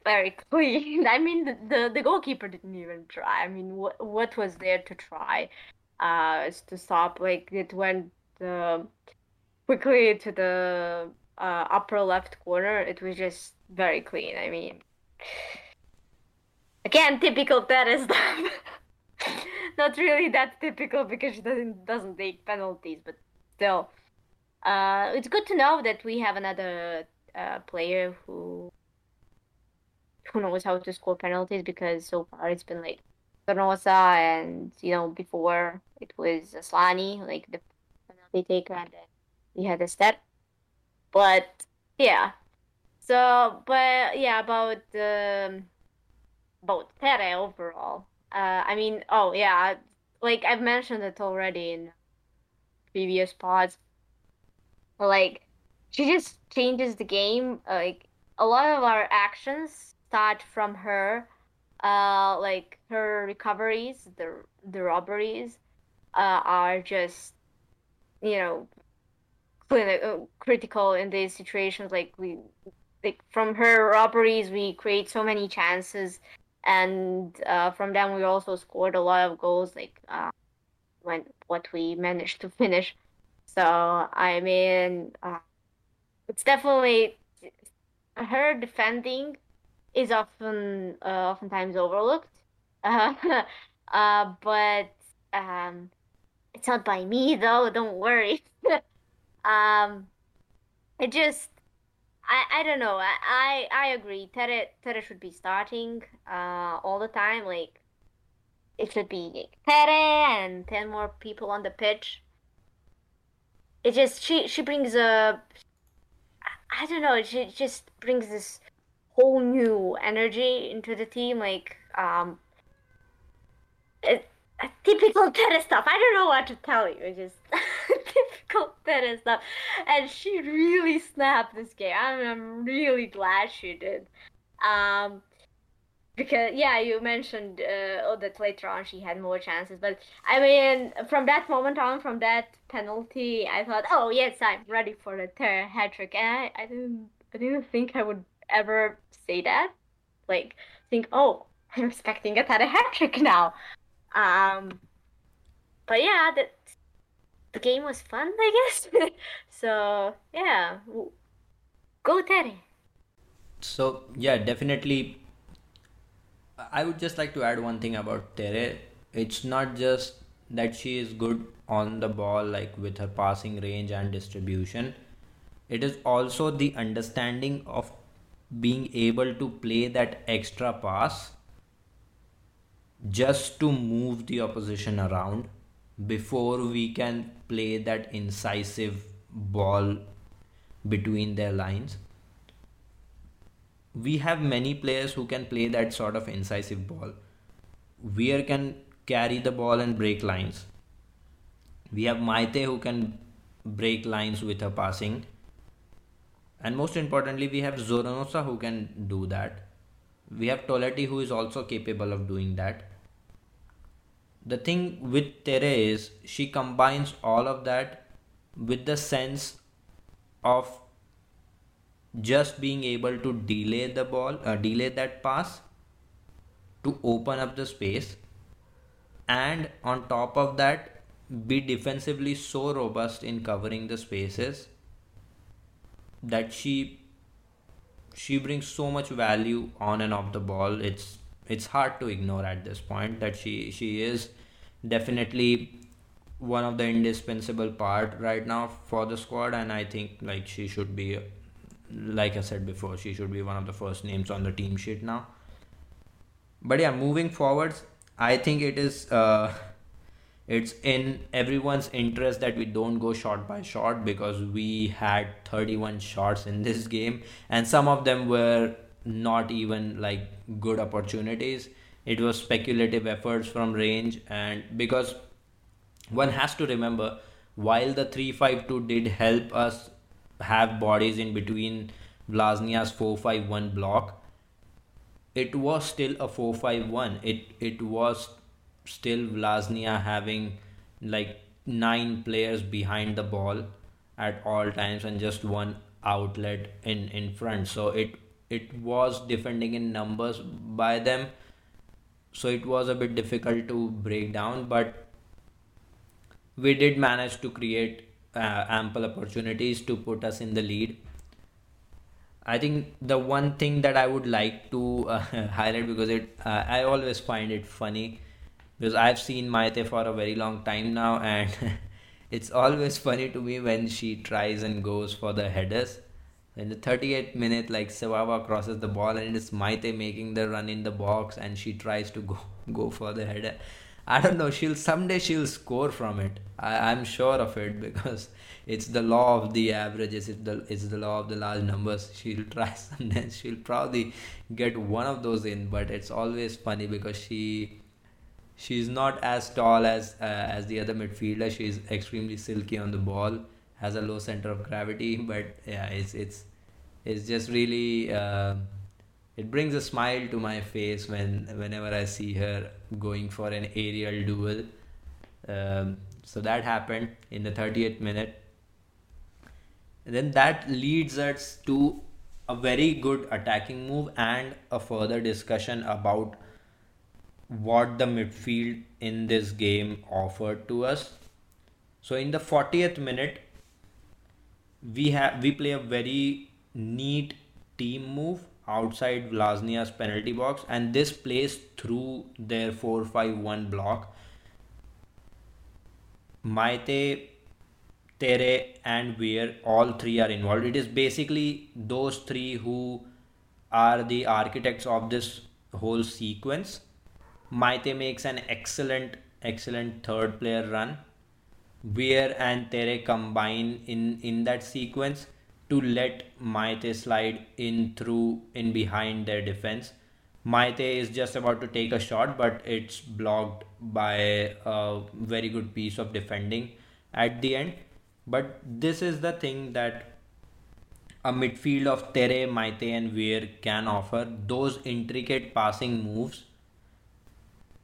very clean. I mean, the, the, the goalkeeper didn't even try. I mean, what what was there to try? Uh, to stop. Like it went uh, quickly to the uh, upper left corner. It was just very clean. I mean, again, typical Tere stuff. Not really that typical because she doesn't doesn't take penalties, but still, uh, it's good to know that we have another uh, player who who knows how to score penalties because so far it's been like Zornoza and you know before it was Asllani, like the penalty taker, and then we had a step. But yeah, so but yeah about um about Tere overall. Uh, I mean, oh yeah, like I've mentioned it already in previous pods. Like she just changes the game. Like a lot of our actions start from her. Uh, like her recoveries, the the robberies, uh, are just you know clini- uh, critical in these situations. Like we like from her robberies, we create so many chances, and uh, from them we also scored a lot of goals. Like uh, when what we managed to finish. So I mean, uh, it's definitely her defending is often uh, oftentimes overlooked. Uh, uh, but um, it's not by me though. Don't worry. um, it just I, I don't know. I, I, I agree. Tere Tere should be starting uh all the time. Like it should be like, Tere and ten more people on the pitch. It just she she brings a I don't know. She just brings this whole new energy into the team. Like um, it, typical Tere stuff. I don't know what to tell you. It's just typical Tere stuff. And she really snapped this game. I'm, I'm really glad she did. Um, because yeah, you mentioned uh, oh that later on she had more chances, but I mean from that moment on, from that penalty, I thought, oh yes, I'm ready for the Tere hat trick, and I, I didn't I didn't think I would ever say that, like think, oh, I'm expecting a hat trick now. Um, but yeah, the the game was fun, I guess. so yeah, go Tere. So yeah, definitely. I would just like to add one thing about Tere. It's not just that she is good on the ball, like with her passing range and distribution. It is also the understanding of being able to play that extra pass just to move the opposition around before we can play that incisive ball between their lines. We have many players who can play that sort of incisive ball. Weir can carry the ball and break lines. We have Maite who can break lines with her passing. And most importantly, we have Zornoza who can do that. We have Toletti who is also capable of doing that. The thing with Tere is she combines all of that with the sense of just being able to delay the ball, uh, delay that pass to open up the space, and on top of that, be defensively so robust in covering the spaces that she she brings so much value on and off the ball. It's it's hard to ignore at this point that she she is definitely one of the indispensable part right now for the squad and I think like she should be like I said before she should be one of the first names on the team sheet now. But yeah, moving forwards, I think it is uh, it's in everyone's interest that we don't go shot by shot because we had 31 shots in this game and some of them were not even like good opportunities it was speculative efforts from range and because one has to remember while the 352 did help us have bodies in between Vllaznia's 451 block it was still a 451 it it was still Vllaznia having like nine players behind the ball at all times and just one outlet in in front. So it it was defending in numbers by them so it was a bit difficult to break down but we did manage to create uh, ample opportunities to put us in the lead I think the one thing that I would like to uh, highlight because it uh, I always find it funny because I've seen Maite for a very long time now and it's always funny to me when she tries and goes for the headers. In the 38th minute, like Svava crosses the ball and it's Maite making the run in the box and she tries to go go for the header. I don't know. She'll someday she'll score from it. I, I'm sure of it because it's the law of the averages. It's the it's the law of the large numbers. She'll try sometimes. She'll probably get one of those in, but it's always funny because she she's not as tall as uh, as the other midfielder. She's extremely silky on the ball, has a low center of gravity, but yeah, it's it's it's just really uh, it brings a smile to my face when whenever I see her going for an aerial duel. Um, so that happened in the 38th minute. And then that leads us to a very good attacking move and a further discussion about what the midfield in this game offered to us. So in the 40th minute, we have we play a very neat team move outside Vllaznia's penalty box, and this plays through their 4-5-1 block. Maite, Tere, and Weir, all three are involved. It is basically those three who are the architects of this whole sequence Maite makes an excellent, excellent third player run. Weir and Tere combine in, in that sequence to let Maite slide in through in behind their defense. Maite is just about to take a shot, but it's blocked by a very good piece of defending at the end. But this is the thing that a midfield of Tere, Maite, and Weir can offer those intricate passing moves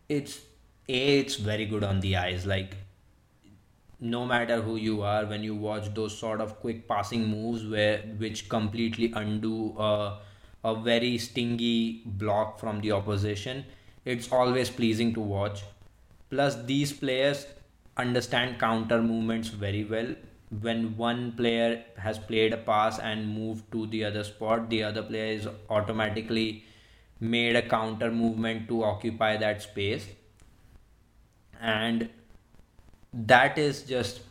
it's a it's very good on the eyes like no matter who you are when you watch those sort of quick passing moves where which completely undo a, a very stingy block from the opposition it's always pleasing to watch. Plus these players understand counter movements very well. When one player has played a pass and moved to the other spot the other player is automatically made a counter movement to occupy that space. And that is just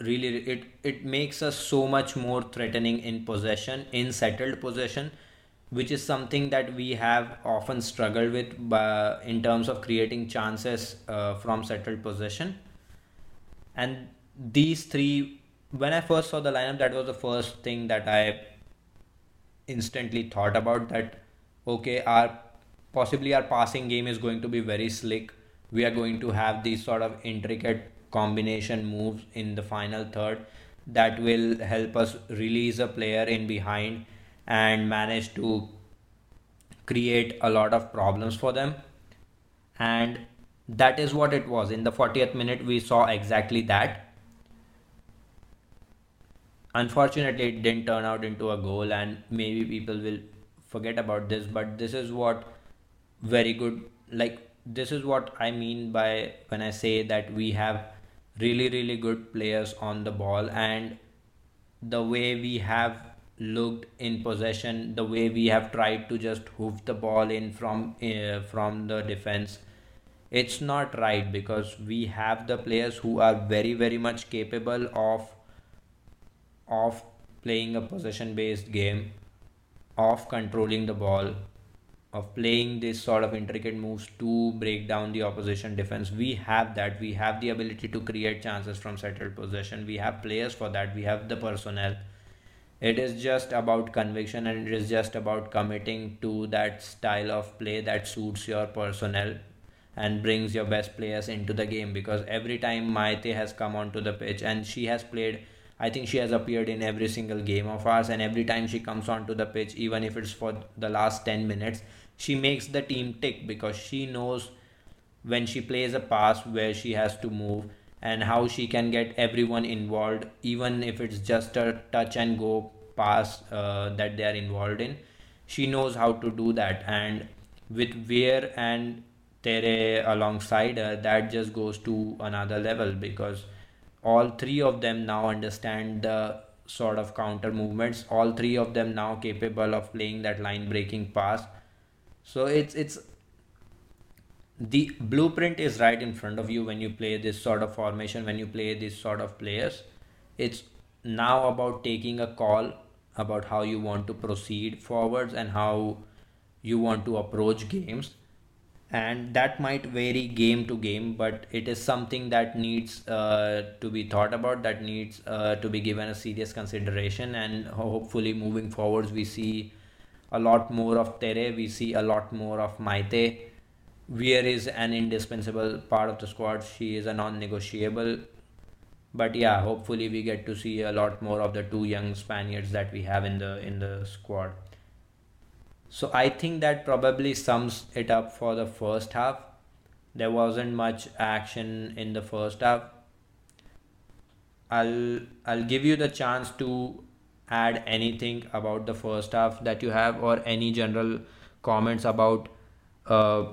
really it it makes us so much more threatening in possession in settled possession which is something that we have often struggled with by, in terms of creating chances uh, from settled possession. And these three when i first saw the lineup that was the first thing that i instantly thought about that okay our possibly our passing game is going to be very slick. We are going to have these sort of intricate combination moves in the final third that will help us release a player in behind and manage to create a lot of problems for them. And that is what it was. In the 40th minute we saw exactly that. Unfortunately it didn't turn out into a goal and maybe people will forget about this but this is what very good like this is what i mean by when i say that we have really really good players on the ball and the way we have looked in possession the way we have tried to just hoof the ball in from uh, from the defense it's not right because we have the players who are very very much capable of of playing a possession based game of controlling the ball, of playing this sort of intricate moves to break down the opposition defense. We have that. We have the ability to create chances from settled possession. We have players for that. We have the personnel. It is just about conviction and it is just about committing to that style of play that suits your personnel and brings your best players into the game because every time Maite has come onto the pitch and she has played I think she has appeared in every single game of ours, and every time she comes onto the pitch, even if it's for the last 10 minutes, she makes the team tick because she knows when she plays a pass where she has to move and how she can get everyone involved even if it's just a touch and go pass uh, that they are involved in. She knows how to do that. And with Weir and Tere alongside her that just goes to another level because all three of them now understand the sort of counter movements. All three of them now capable of playing that line breaking pass so it's it's the blueprint is right in front of you when you play this sort of formation when you play this sort of players. It's now about taking a call about how you want to proceed forwards and how you want to approach games. And that might vary game to game but it is something that needs uh, to be thought about that needs uh, to be given a serious consideration. And hopefully moving forwards we see a lot more of tere we see a lot more of maite Weir is an indispensable part of the squad she is a non-negotiable but yeah hopefully we get to see a lot more of the two young spaniards that we have in the in the squad so I think that probably sums it up for the first half. There wasn't much action in the first half. I'll I'll give you the chance to add anything about the first half that you have or any general comments about uh,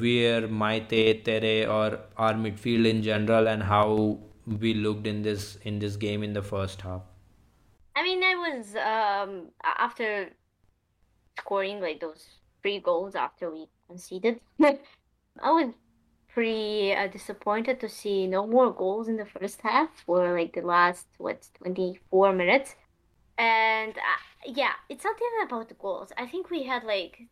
Weir Maite Tere or our midfield in general and how we looked in this in this game in the first half. I mean, I was um after scoring like those three goals after we conceded. I was pretty uh, disappointed to see no more goals in the first half for like the last what 24 minutes. And uh, yeah, it's not even about the goals. I think we had like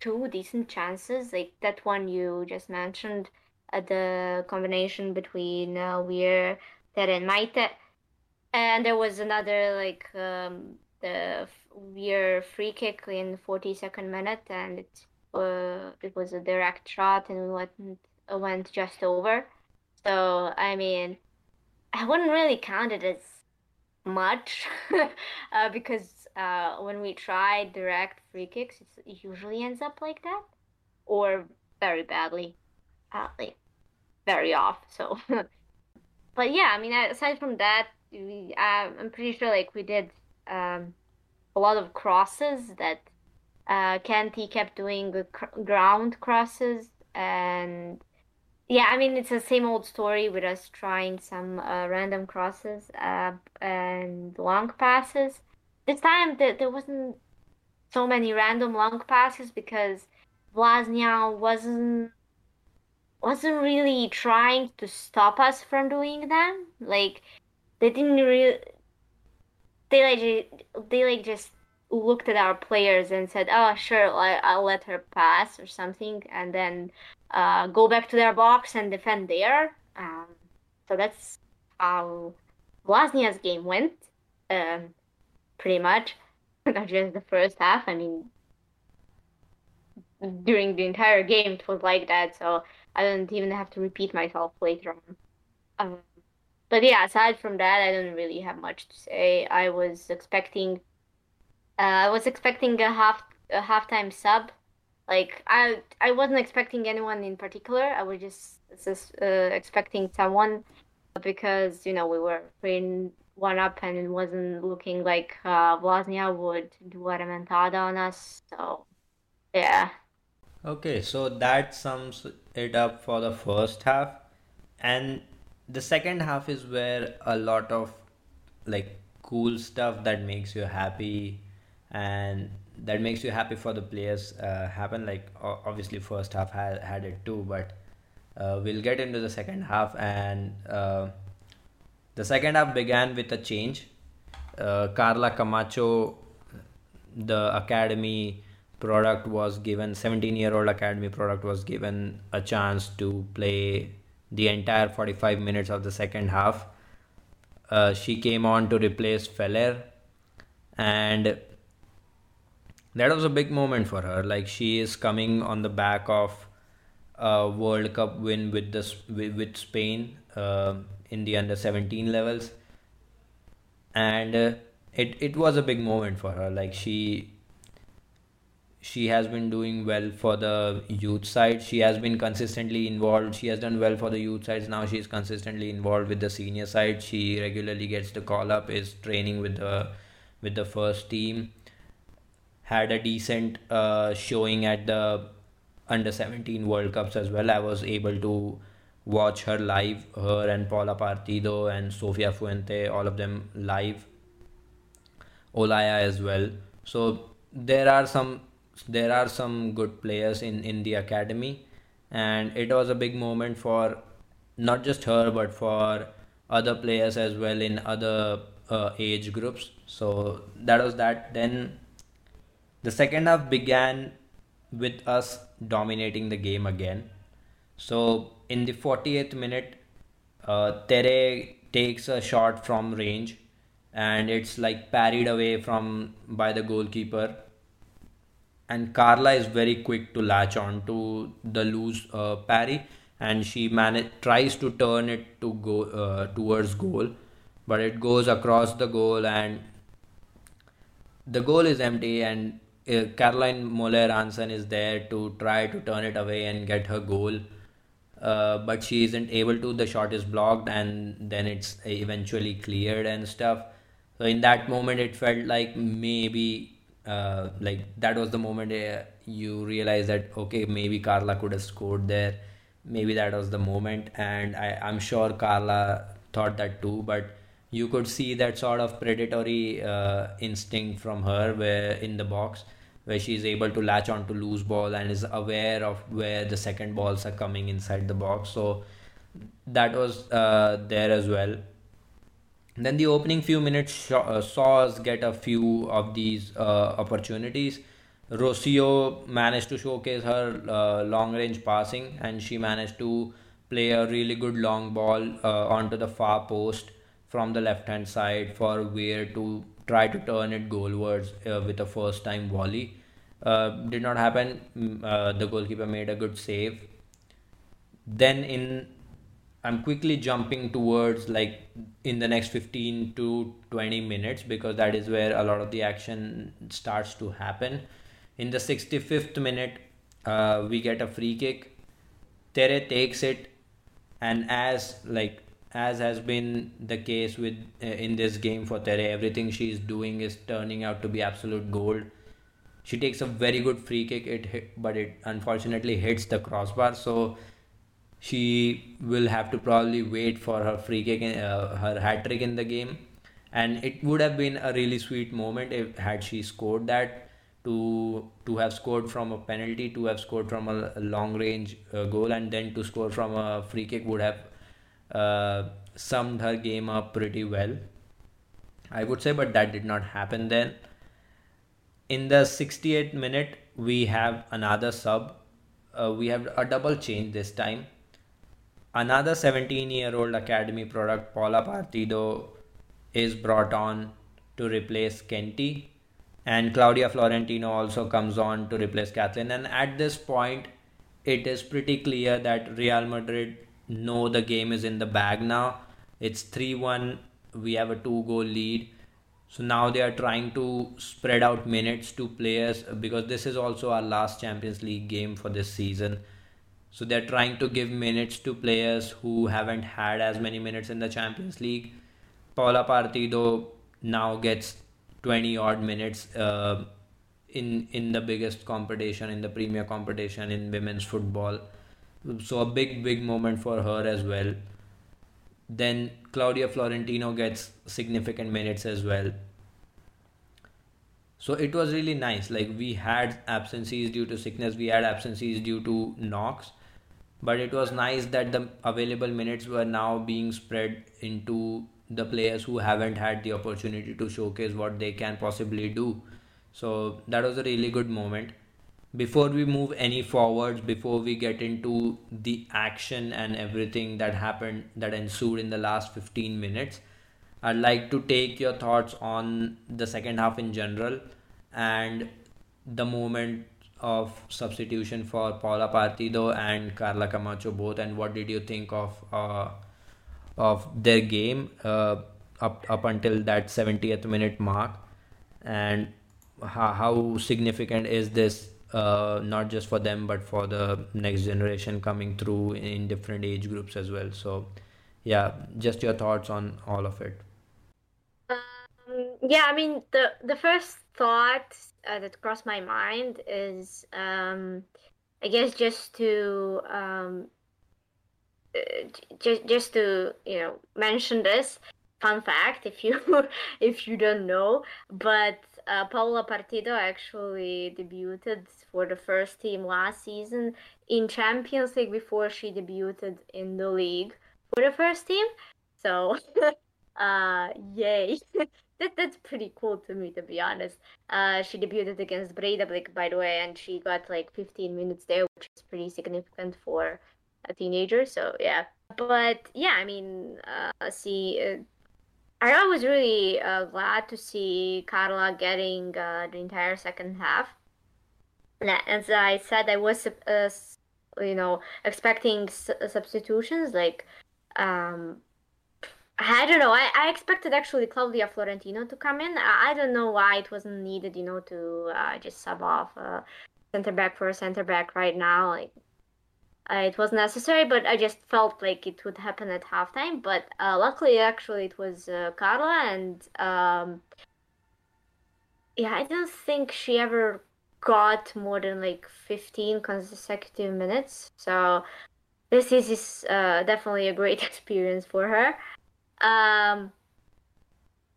two decent chances, like that one you just mentioned, uh, the combination between uh, Weir, Tere, and Maite. And there was another like um, the Weir free kick in 42nd minute, and it uh, it was a direct shot and went went just over. So I mean, I wouldn't really count it as much uh, because uh, when we try direct free kicks, it usually ends up like that, or very badly, uh, like very off. So, but yeah, I mean, aside from that, we, uh, I'm pretty sure like we did um, a lot of crosses that uh, Kenti kept doing ground crosses and yeah, I mean it's the same old story with us trying some uh, random crosses uh, and long passes. This time th- there wasn't so many random long passes because Vllaznia wasn't wasn't really trying to stop us from doing them. Like they didn't really they like they like just looked at our players and said, "Oh, sure, I'll let her pass or something," and then uh, go back to their box and defend there. Um, so that's how Vllaznia's game went, um, pretty much. Not just the first half. I mean, during the entire game, it was like that. So I don't even have to repeat myself later on. Um, but yeah, aside from that, I don't really have much to say. I was expecting, uh, I was expecting a half a halftime sub. Like I I wasn't expecting anyone in particular. I was just just uh, expecting someone because you know we were playing one up and it wasn't looking like uh, Vllaznia would do a remontada on us. So yeah. Okay, so that sums it up for the first half. And the second half is where a lot of like cool stuff that makes you happy and that makes you happy for the players uh, happen like obviously first half had, had it too but uh, we'll get into the second half and uh, the second half began with a change uh, carla camacho the academy product was given 17 year old academy product was given a chance to play the entire 45 minutes of the second half. Uh, she came on to replace Feller, and that was a big moment for her. Like she is coming on the back of a World Cup win with the with Spain uh, in the under 17 levels, and uh, it it was a big moment for her. Like she she has been doing well for the youth side. She has been consistently involved. She has done well for the youth sides. Now she is consistently involved with the senior side. She regularly gets the call up, is training with the with the first team. Had a decent uh, showing at the under 17 World Cups as well. I was able to watch her live, her and Paula Partido and Sofia Fuente, all of them live. Olaya as well. So there are some there are some good players in in the academy and it was a big moment for not just her but for other players as well in other uh, age groups so that was that then the second half began with us dominating the game again. So in the 48th minute uh, Tere takes a shot from range and it's like parried away from by the goalkeeper. And Carla is very quick to latch on to the loose uh, parry and she manage tries to turn it to go uh, towards goal but it goes across the goal and the goal is empty and uh, Caroline Moller Hansen is there to try to turn it away and get her goal. Uh, but she isn't able to. The shot is blocked and then it's eventually cleared and stuff. So in that moment it felt like maybe uh, like that was the moment you realize that okay maybe Carla could have scored there. Maybe that was the moment. And I, I'm sure Carla thought that too. But you could see that sort of predatory uh, instinct from her where in the box where she's able to latch on to loose ball and is aware of where the second balls are coming inside the box so that was uh, there as well then the opening few minutes uh, saw us get a few of these uh, opportunities. Rocio managed to showcase her uh, long range passing and she managed to play a really good long ball uh, onto the far post from the left hand side for Weir to try to turn it goalwards uh, with a first time volley. Uh, did not happen. Mm, the goalkeeper made a good save. Then in I'm quickly jumping towards like in the next 15 to 20 minutes because that is where a lot of the action starts to happen. In the 65th minute, uh, we get a free kick. Tere takes it, and as like as has been the case with uh, in this game for Tere, everything she is doing is turning out to be absolute gold. She takes a very good free kick. It hit, but it unfortunately hits the crossbar. So she will have to probably wait for her free kick, uh, her hat trick in the game, and it would have been a really sweet moment if had she scored that to to have scored from a penalty, to have scored from a, a long range uh, goal, and then to score from a free kick would have uh, summed her game up pretty well. I would say, but that did not happen then. In the 68th minute, we have another sub. Uh, we have a double change this time Another 17 year old Academy product, Paula Partido, is brought on to replace Kenti, and Claudia Florentino also comes on to replace Kathellen. And at this point, it is pretty clear that Real Madrid know the game is in the bag now. It's 3 1, we have a two goal lead. So now they are trying to spread out minutes to players because this is also our last Champions League game for this season so they're trying to give minutes to players who haven't had as many minutes in the Champions League. Paula Partido now gets 20 odd minutes uh, in in the biggest competition in the premier competition in women's football. So a big big moment for her as well. Then Claudia Florentino gets significant minutes as well. So it was really nice. Like we had absences due to sickness, we had absences due to knocks but it was nice that the available minutes were now being spread into the players who haven't had the opportunity to showcase what they can possibly do. So that was a really good moment. Before we move any forwards, before we get into the action and everything that happened, that ensued in the last 15 minutes, I'd like to take your thoughts on the second half in general and the moment of substitution for Paula Partido and Carla Camacho both, and what did you think of uh, of their game uh, up up until that 70th minute mark, and how, how significant is this uh, not just for them but for the next generation coming through in different age groups as well. So, yeah, just your thoughts on all of it. Um, yeah, I mean the the first thought uh, that crossed my mind is um, I guess just to um, uh, just just to you know mention this fun fact if you if you don't know, but uh, Paula Partido actually debuted for the first team last season in Champions League before she debuted in the league for the first team. So, uh, yay. that, that's pretty cool to me, to be honest. Uh, she debuted against Breidablik, by the way, and she got like 15 minutes there, which is pretty significant for a teenager. So, yeah. But yeah, I mean, uh, see, uh, I was really uh, glad to see Carla getting uh, the entire second half. As I said, I was, uh, you know, expecting substitutions like um, I don't know. I, I expected actually Claudia Florentino to come in. I, I don't know why it wasn't needed, you know, to uh, just sub off uh, center back for a center back right now. Like uh, it was necessary, but I just felt like it would happen at halftime. But uh, luckily, actually, it was uh, Carla, and um, yeah, I don't think she ever got more than like 15 consecutive minutes. So this is uh, definitely a great experience for her. Um,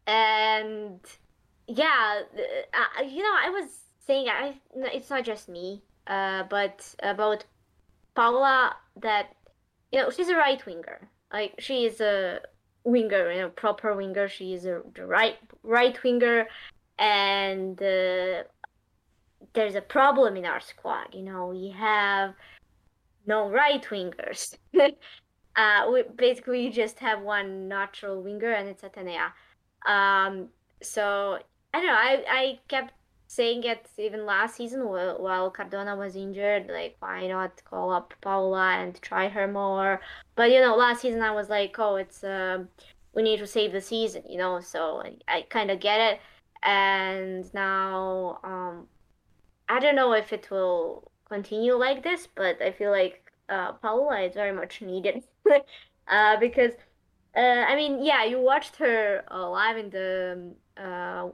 and yeah, uh, you know, I was saying I it's not just me, uh, but about Paula that you know she's a right winger. Like she is a winger, you know, proper winger. She is a right right winger, and uh, there's a problem in our squad. You know, we have no right wingers. Uh, we basically just have one natural winger, and it's Athenea. Um, so I don't know. I I kept saying it even last season while, Cardona was injured. Like, why not call up Paula and try her more? But you know, last season I was like, oh, it's um, we need to save the season, you know. So I, kind of get it. And now, um, I don't know if it will continue like this, but I feel like uh, Paula is very much needed uh, because uh, I mean, yeah, you watched her uh, live in the uh,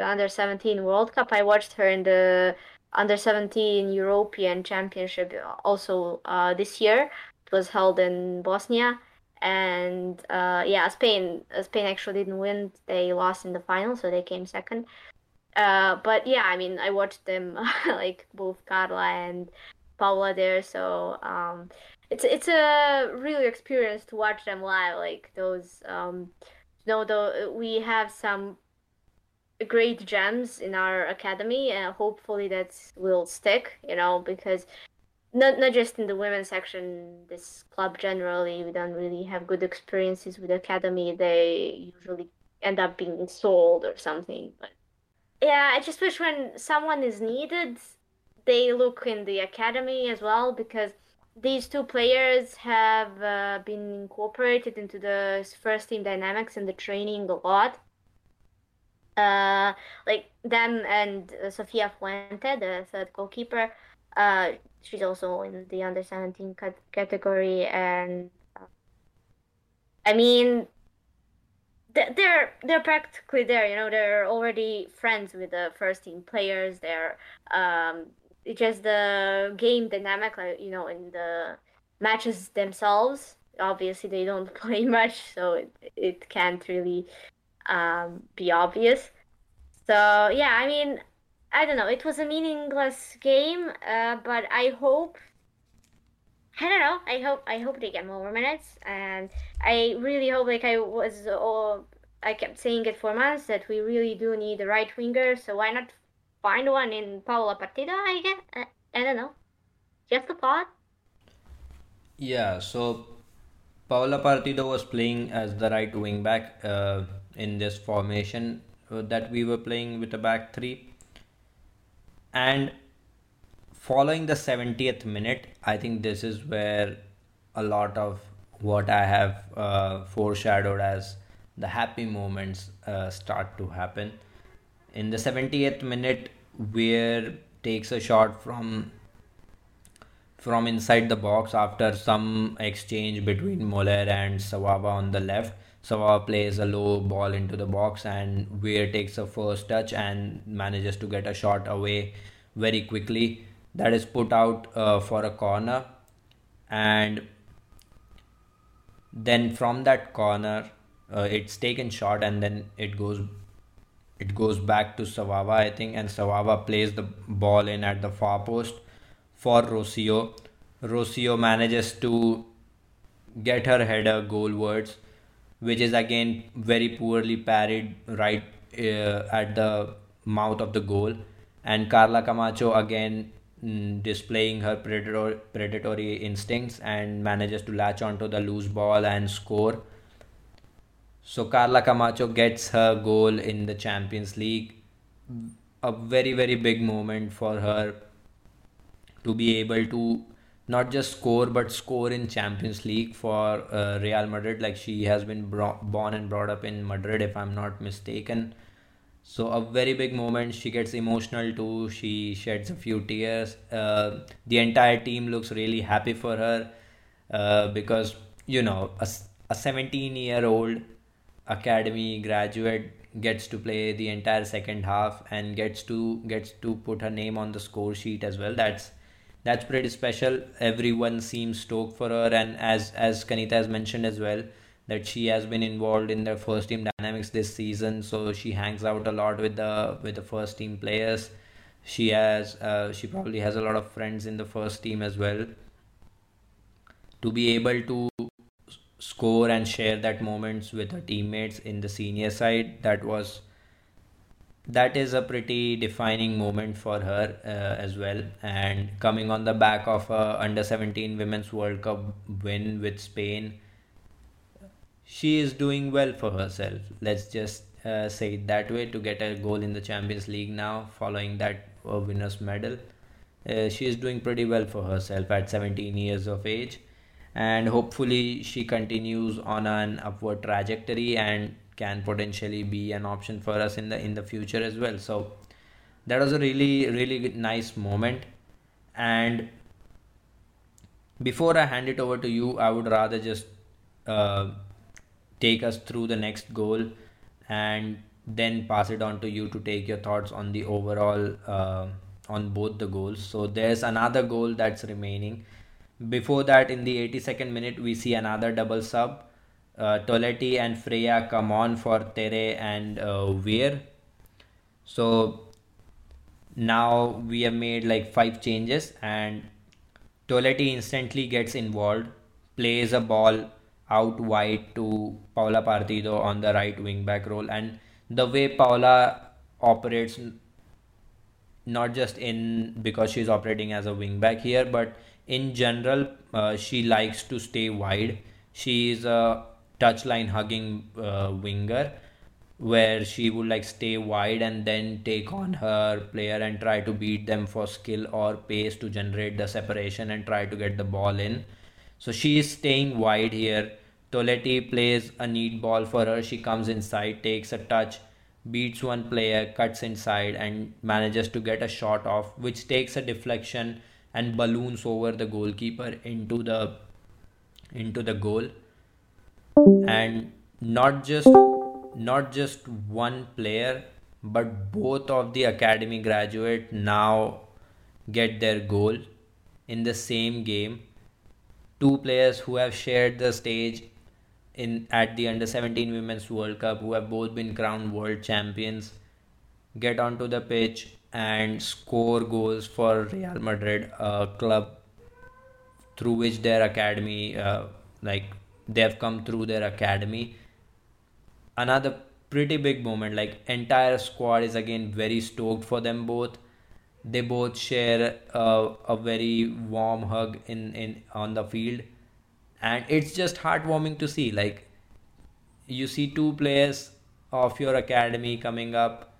under 17 World Cup. I watched her in the under 17 European Championship also uh, this year. It was held in Bosnia. And uh, yeah, Spain Spain actually didn't win. They lost in the final, so they came second. Uh, but yeah, I mean, I watched them like both Carla and Paula there, so um, it's it's a really experience to watch them live. Like those, um, you know, though we have some great gems in our academy, and hopefully that will stick. You know, because not not just in the women's section, this club generally we don't really have good experiences with academy. They usually end up being sold or something, but. Yeah, I just wish when someone is needed, they look in the academy as well because these two players have uh, been incorporated into the first team dynamics and the training a lot. Uh, like them and uh, Sofia Fuente, the third goalkeeper. Uh, she's also in the under 17 category, and uh, I mean, they're they're practically there. You know, they're already friends with the first team players. They're um, just the game dynamic, like you know, in the matches themselves. Obviously, they don't play much, so it, it can't really um, be obvious. So yeah, I mean, I don't know. It was a meaningless game, uh, but I hope. I don't know. I hope I hope they get more minutes, and I really hope, like I was, all I kept saying it for months that we really do need a right winger. So why not find one in Paula Partido, I guess. I, I don't know. Just a thought. Yeah, so Paula Partido was playing as the right wing back uh, in this formation uh, that we were playing with a back three. And following the 70th minute, I think this is where a lot of what I have uh, foreshadowed as the happy moments uh, start to happen. In the 70th minute, Weir takes a shot from from inside the box after some exchange between Muller and Svava on the left. Svava plays a low ball into the box and Weir takes a first touch and manages to get a shot away very quickly. That is put out uh, for a corner and then from that corner uh, it's taken shot and then it goes it goes back to Svava I think and Sawaba plays the ball in at the far post for Rocio. Rocio manages to get her header goalwards which is again very poorly parried right uh, at the mouth of the goal and Carla Camacho again mm, displaying her predator, predatory instincts and manages to latch onto the loose ball and score. So Carla Camacho gets her goal in the Champions League. A very very big moment for her to be able to not just score but score in Champions League for uh, Real Madrid. Like she has been bro- born and brought up in Madrid, if I'm not mistaken. So a very big moment. She gets emotional too. She sheds a few tears. Uh, the entire team looks really happy for her uh, because you know a, a 17 year old academy graduate gets to play the entire second half and gets to gets to put her name on the score sheet as well. That's that's pretty special. Everyone seems stoked for her. And as as kanita has mentioned as well that she has been involved in the first team dynamics this season. So she hangs out a lot with the with the first team players. She has uh, she probably has a lot of friends in the first team as well. To be able to score and share that moments with her teammates in the senior side that was that is a pretty defining moment for her uh, as well and coming on the back of a under 17 women's world cup win with spain she is doing well for herself. Let's just uh, say it that way to get a goal in the Champions League now, following that uh, winner's medal. Uh, she is doing pretty well for herself at 17 years of age, and hopefully she continues on an upward trajectory and can potentially be an option for us in the in the future as well. So that was a really really nice moment, and before I hand it over to you, I would rather just uh, take us through the next goal and then pass it on to you to take your thoughts on the overall uh, on both the goals. So there's another goal that's remaining. Before that in the 82nd minute we see another double sub uh, Toletti and Freya come on for Tere and uh, Weir. So now we have made like five changes and Toletti instantly gets involved plays a ball out wide to Paula Partido on the right wing back role. And the way Paula operates not just in because she's operating as a wing back here but in general uh, she likes to stay wide. She is a touchline hugging uh, winger where she would like stay wide and then take on her player and try to beat them for skill or pace to generate the separation and try to get the ball in so she is staying wide here. Toletti plays a neat ball for her. She comes inside, takes a touch, beats one player, cuts inside, and manages to get a shot off, which takes a deflection and balloons over the goalkeeper into the into the goal. And not just not just one player, but both of the academy graduate now get their goal in the same game. Two players who have shared the stage in at the under 17 women's world cup who have both been crowned world champions get onto the pitch and score goals for Real Madrid a club through which their academy uh, like they have come through their academy. Another pretty big moment like entire squad is again very stoked for them both. They both share a, a very warm hug in, in on the field. And it's just heartwarming to see like you see two players of your academy coming up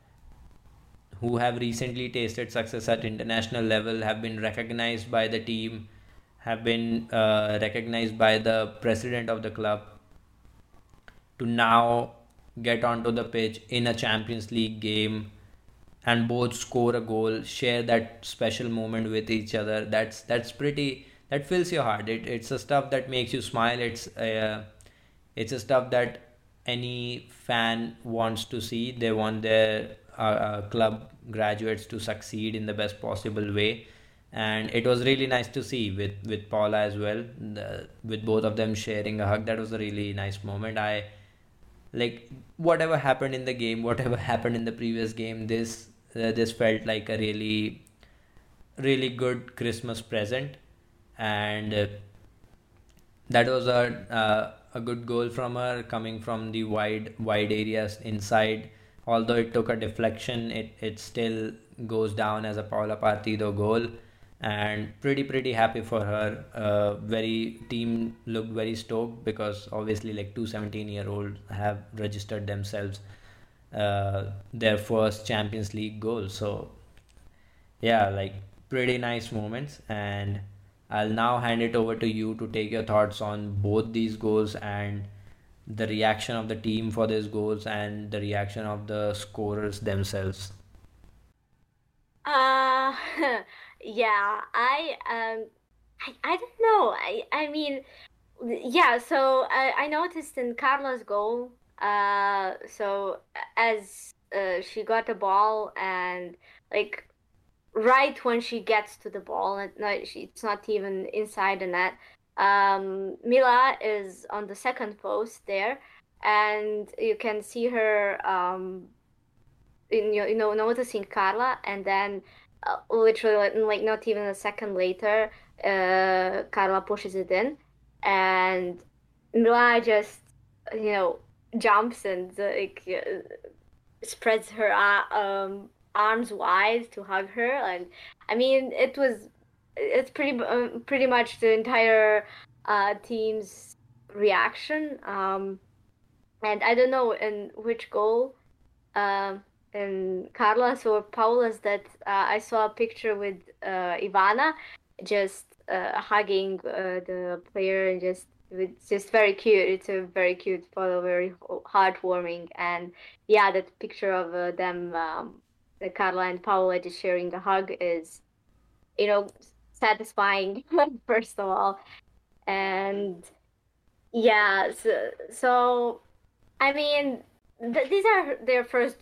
who have recently tasted success at international level have been recognized by the team have been uh, recognized by the president of the club to now get onto the pitch in a champions league game and both score a goal, share that special moment with each other. That's that's pretty. That fills your heart. It, it's a stuff that makes you smile. It's uh, it's a stuff that any fan wants to see. They want their uh, uh, club graduates to succeed in the best possible way and it was really nice to see with with Paula as well the, with both of them sharing a hug. That was a really nice moment. I like whatever happened in the game whatever happened in the previous game this uh, this felt like a really really good Christmas present. And uh, that was a uh, a good goal from her coming from the wide wide areas inside. Although it took a deflection it it still goes down as a Paula Partido goal and pretty pretty happy for her. Uh, very team looked very stoked because obviously like two 17 year olds have registered themselves uh, their first champions league goal. So yeah like pretty nice moments. And i'll now hand it over to you to take your thoughts on both these goals and the reaction of the team for these goals and the reaction of the scorers themselves. Uh, yeah, I um, I, I don't know. I I mean, yeah. So I I noticed in Carla's goal. Uh, so as uh, she got the ball and like right when she gets to the ball, and no, she, it's not even inside the net. Um, Mila is on the second post there, and you can see her um in you know noticing Carla, and then uh, literally like, like not even a second later, uh, Carla pushes it in, and Mila just you know jumps and like uh, spreads her uh, um, arms wide to hug her, and I mean it was it's pretty pretty much the entire uh, team's reaction. Um, and I don't know in which goal. Um, and Carla's or Paula's that uh, I saw a picture with uh, Ivana just uh, hugging uh, the player and just it's just very cute. It's a very cute photo, very heartwarming, and yeah, that picture of uh, them, um, Carla and Paula just sharing a hug is, you know, satisfying first of all, and yeah, so, so I mean, th- these are their first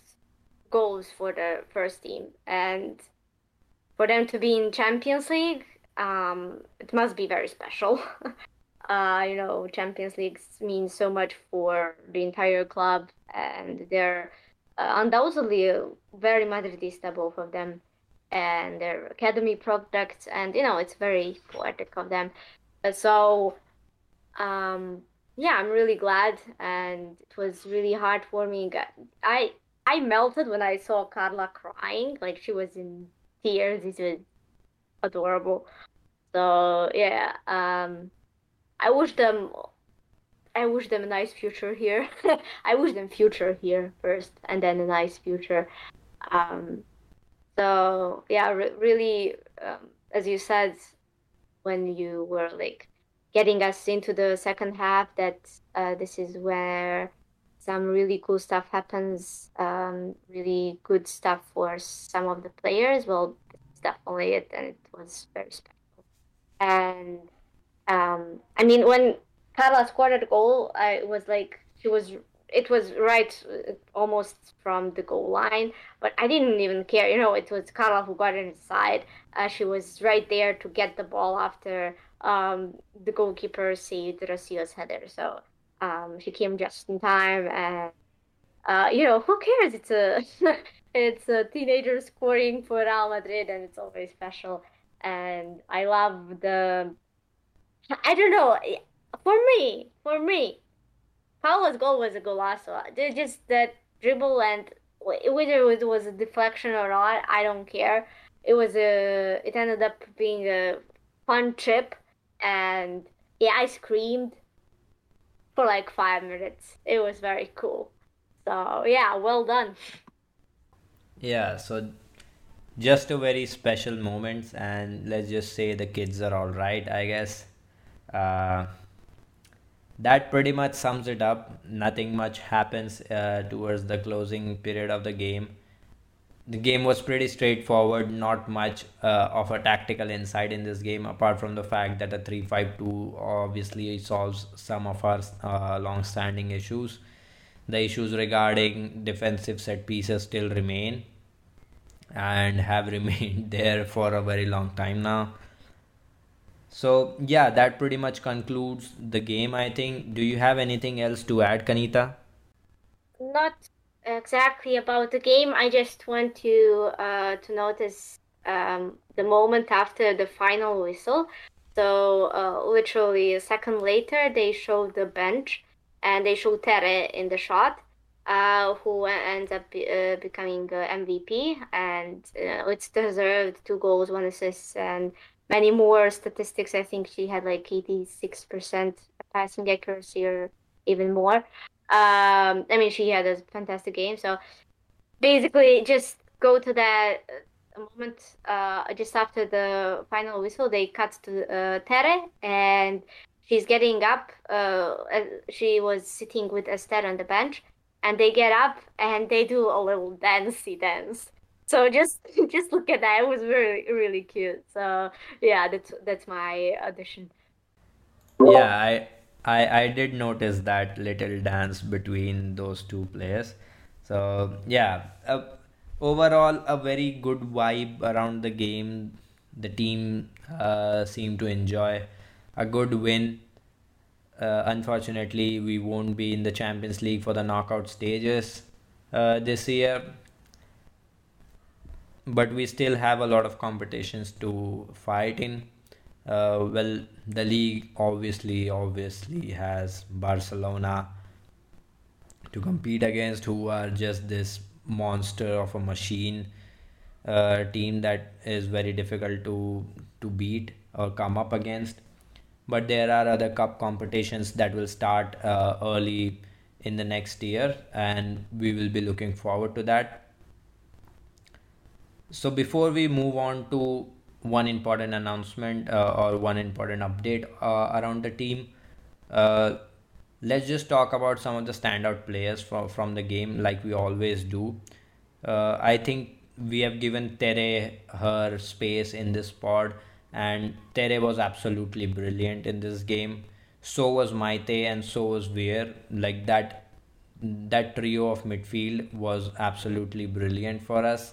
goals for the first team, and for them to be in Champions League, um, it must be very special. uh, you know, Champions League means so much for the entire club, and they're uh, undoubtedly very Madridista, both of them, and their academy products, and you know, it's very poetic of them. So, um, yeah, I'm really glad, and it was really heartwarming. I I melted when I saw Carla crying, like she was in tears. It was adorable. So yeah, um, I wish them, I wish them a nice future here. I wish them future here first, and then a nice future. Um, so yeah, re- really, um, as you said, when you were like getting us into the second half, that uh, this is where some really cool stuff happens, um, really good stuff for some of the players. Well, it's definitely it, and it was very special. And um, I mean, when Carla scored a goal, I was like, she was. It was right, uh, almost from the goal line, but I didn't even care. You know, it was Carla who got inside. Uh, she was right there to get the ball after um, the goalkeeper saved Rocio's header. So um, she came just in time, and uh, you know who cares? It's a it's a teenager scoring for Real Madrid, and it's always special. And I love the I don't know for me for me, Paula's goal was a golazo. Just that dribble and whether it was a deflection or not, I don't care. It was a it ended up being a fun trip, and yeah, I screamed for like five minutes. It was very cool. So yeah, well done. Yeah, so just a very special moments, and let's just say the kids are all right, I guess. Uh, that pretty much sums it up. Nothing much happens uh, towards the closing period of the game. The game was pretty straightforward. Not much uh, of a tactical insight in this game, apart from the fact that a three-five-two obviously solves some of our uh, long-standing issues. The issues regarding defensive set pieces still remain and have remained there for a very long time now. So, yeah, that pretty much concludes the game, I think. Do you have anything else to add, Kanita? Not exactly about the game. I just want to uh, to notice um, the moment after the final whistle. So uh, literally a second later, they show the bench and they show Tere in the shot, uh, who ends up uh, becoming MVP, and uh, it's deserved two goals, one assist, and many more statistics. I think she had like 86% passing accuracy or even more. Um, I mean, she had a fantastic game. So basically, just go to that uh, moment uh, just after the final whistle. They cut to uh, Tere, and she's getting up. Uh, she was sitting with Esther on the bench, and they get up and they do a little dancey dance. So just just look at that. It was really really cute. So yeah, that's that's my audition. Yeah, I I I did notice that little dance between those two players. So yeah, uh, overall a very good vibe around the game. The team uh, seemed to enjoy a good win. Uh, unfortunately, we won't be in the Champions League for the knockout stages uh, this year, but we still have a lot of competitions to fight in. Uh, well, the league obviously obviously has Barcelona to compete against, who are just this monster of a machine uh, team that is very difficult to to beat or come up against. But there are other cup competitions that will start uh, early in the next year, and we will be looking forward to that. So before we move on to one important announcement uh, or one important update uh, around the team, uh, let's just talk about some of the standout players from from the game, like we always do. Uh, I think we have given Tere her space in this pod, and Tere was absolutely brilliant in this game. So was Maite, and so was Weir. Like that, that trio of midfield was absolutely brilliant for us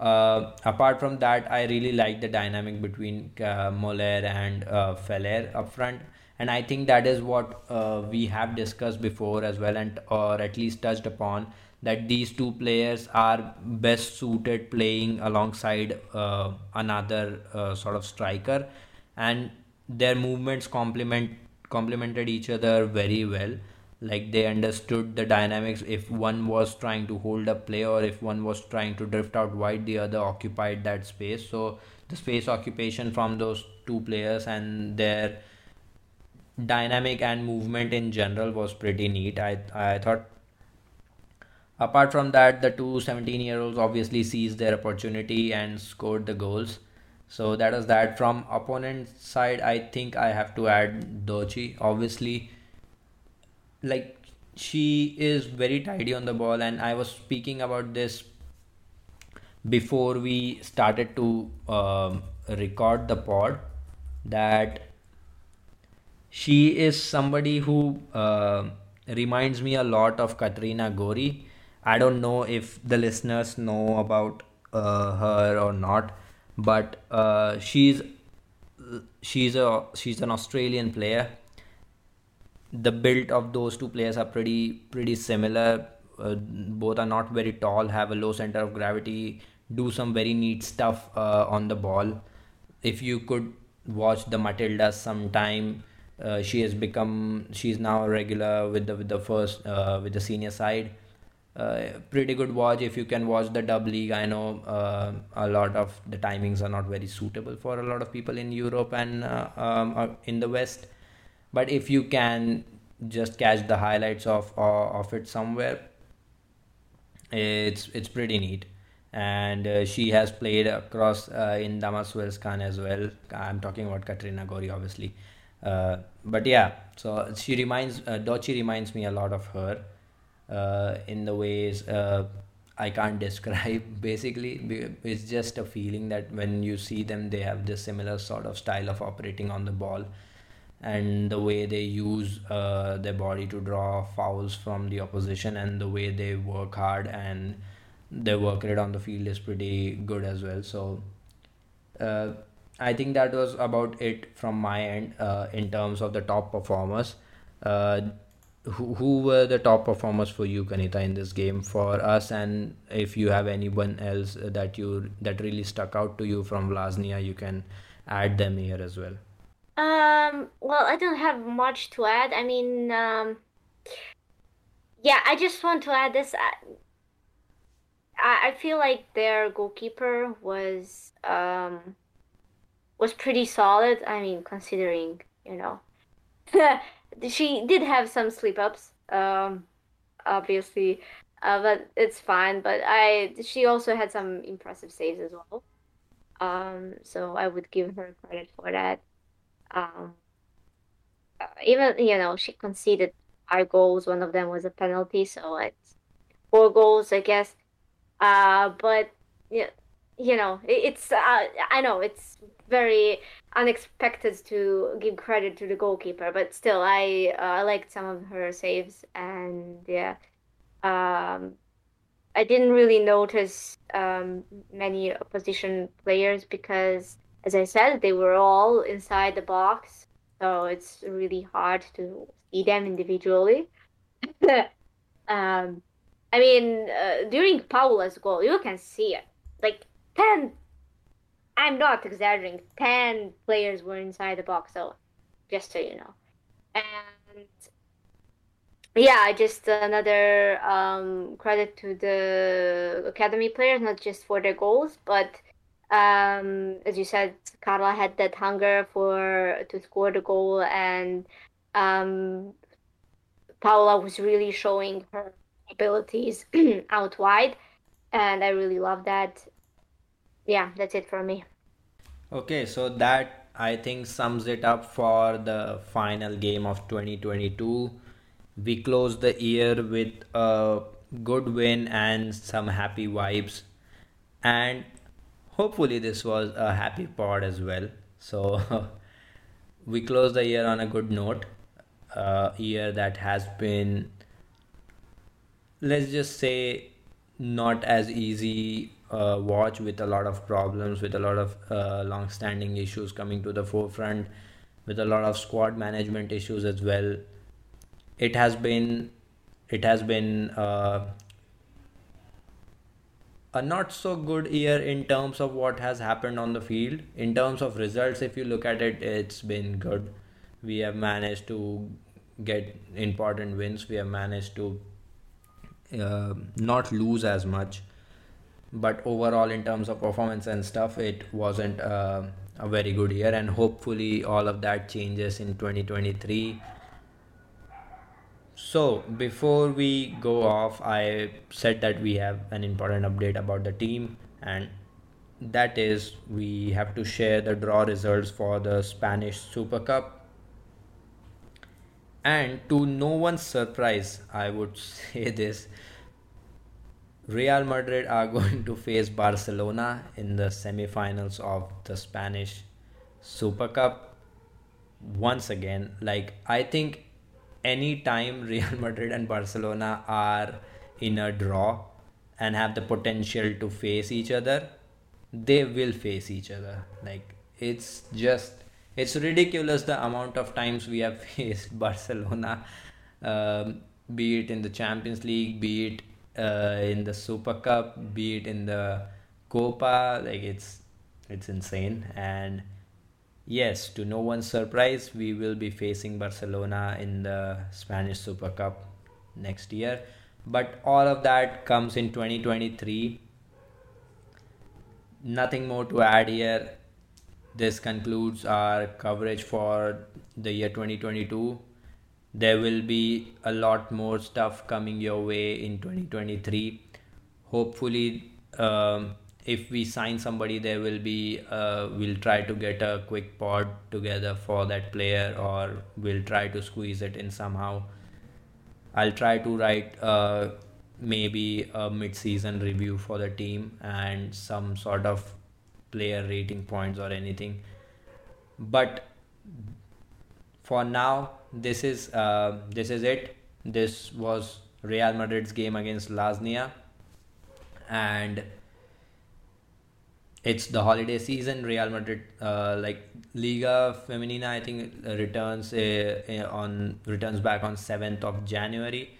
uh, apart from that, I really like the dynamic between uh, Moller and uh, Feller up front, and I think that is what uh, we have discussed before as well, and or at least touched upon that these two players are best suited playing alongside uh, another uh, sort of striker, and their movements complement complemented each other very well like they understood the dynamics. If one was trying to hold a play or if one was trying to drift out wide the other occupied that space. So the space occupation from those two players and their dynamic and movement in general was pretty neat. I i thought apart from that the two 17 year olds obviously seized their opportunity and scored the goals. So that was that. From opponent side i think i have to add dochi. Obviously like she is very tidy on the ball and i was speaking about this before we started to um, record the pod that she is somebody who uh, reminds me a lot of Katrina Gorry. I don't know if the listeners know about uh, her or not, but uh, she's she's a she's an Australian player the build of those two players are pretty pretty similar. Uh, both are not very tall, have a low center of gravity, do some very neat stuff uh, on the ball. If you could watch the Matildas sometime, uh, she has become she's now a regular with the with the first uh, with the senior side. Uh, pretty good watch if you can watch the dub league. I know uh, a lot of the timings are not very suitable for a lot of people in Europe and um, in the West but if you can just catch the highlights of uh, of it somewhere it's it's pretty neat. And uh, she has played across uh, in Damallsvenskan as well. I'm talking about Katrina Gorry obviously. Uh, but yeah so she reminds uh, dochi reminds me a lot of her uh, in the ways uh, I can't describe. Basically, it's just a feeling that when you see them, they have this similar sort of style of operating on the ball, and the way they use uh, their body to draw fouls from the opposition, and the way they work hard and their work rate on the field is pretty good as well. So uh, I think that was about it from my end uh, in terms of the top performers. Uh, who, who were the top performers for you, Kanita, in this game for us? And if you have anyone else that you that really stuck out to you from Vllaznia, you can add them here as well. Um, well, I don't have much to add. I mean, um, yeah, I just want to add this. I, I feel like their goalkeeper was um was pretty solid. I mean, considering, you know, she did have some slip ups, um, obviously, uh, but it's fine. But I she also had some impressive saves as well. Um, so I would give her credit for that. Um, uh, even you know she conceded our goals. One of them was a penalty, so it's four goals, I guess. Uh, but yeah, you know, it's uh, I know it's very unexpected to give credit to the goalkeeper, but still, I uh, I liked some of her saves, and yeah, um, I didn't really notice um, many opposition players because, as I said, they were all inside the box, so it's really hard to see them individually. Um, I mean, uh, during Paula's goal, you can see it. Like 10, I'm not exaggerating, 10 players were inside the box, so just so you know. And yeah, just another um, credit to the academy players, not just for their goals, but um, as you said, Carla had that hunger for to score the goal, and um, Paula was really showing her abilities out wide, and I really love that. Yeah, that's it for me. Okay, so that I think sums it up for the final game of 2022. We closed the year with a good win and some happy vibes, and hopefully, this was a happy pod as well. So, we close the year on a good note. A year that has been let's just say not as easy uh, watch with a lot of problems with a lot of uh, long-standing issues coming to the forefront with a lot of squad management issues as well it has been it has been uh, a not so good year in terms of what has happened on the field. In terms of results if you look at it it's been good. We have managed to get important wins. We have managed to uh, not lose as much. But overall in terms of performance and stuff it wasn't uh, a very good year. And hopefully all of that changes in 2023 so before we go off i said that we have an important update about the team and that is we have to share the draw results for the spanish super cup and to no one's surprise i would say this Real Madrid are going to face Barcelona in the semi-finals of the Spanish Super Cup once again. Like I think any time Real Madrid and Barcelona are in a draw and have the potential to face each other, they will face each other. Like it's just it's ridiculous the amount of times we have faced Barcelona, um, be it in the Champions League, be it uh, in the Super Cup, be it in the Copa, like it's it's insane. And yes, to no one's surprise, we will be facing Barcelona in the Spanish Super Cup next year. But all of that comes in 2023. Nothing more to add here. This concludes our coverage for the year 2022 there will be a lot more stuff coming your way in 2023 hopefully um, if we sign somebody there will be uh, we'll try to get a quick pod together for that player or we'll try to squeeze it in somehow i'll try to write a maybe a mid-season review for the team and some sort of player rating points or anything. But for now, this is uh, this is it. This was Real Madrid's game against Vllaznia, and it's the holiday season. Real Madrid, uh, like Liga Femenina, I think returns uh, uh, on returns back on seventh of January.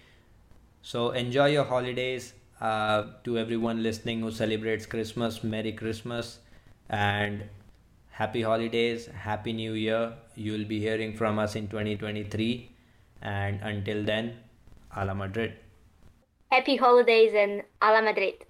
So enjoy your holidays. Uh, to everyone listening who celebrates Christmas, Merry Christmas, and Happy holidays, Happy New Year. You'll be hearing from us in 2023. And until then, a Madrid. Happy holidays and a Madrid.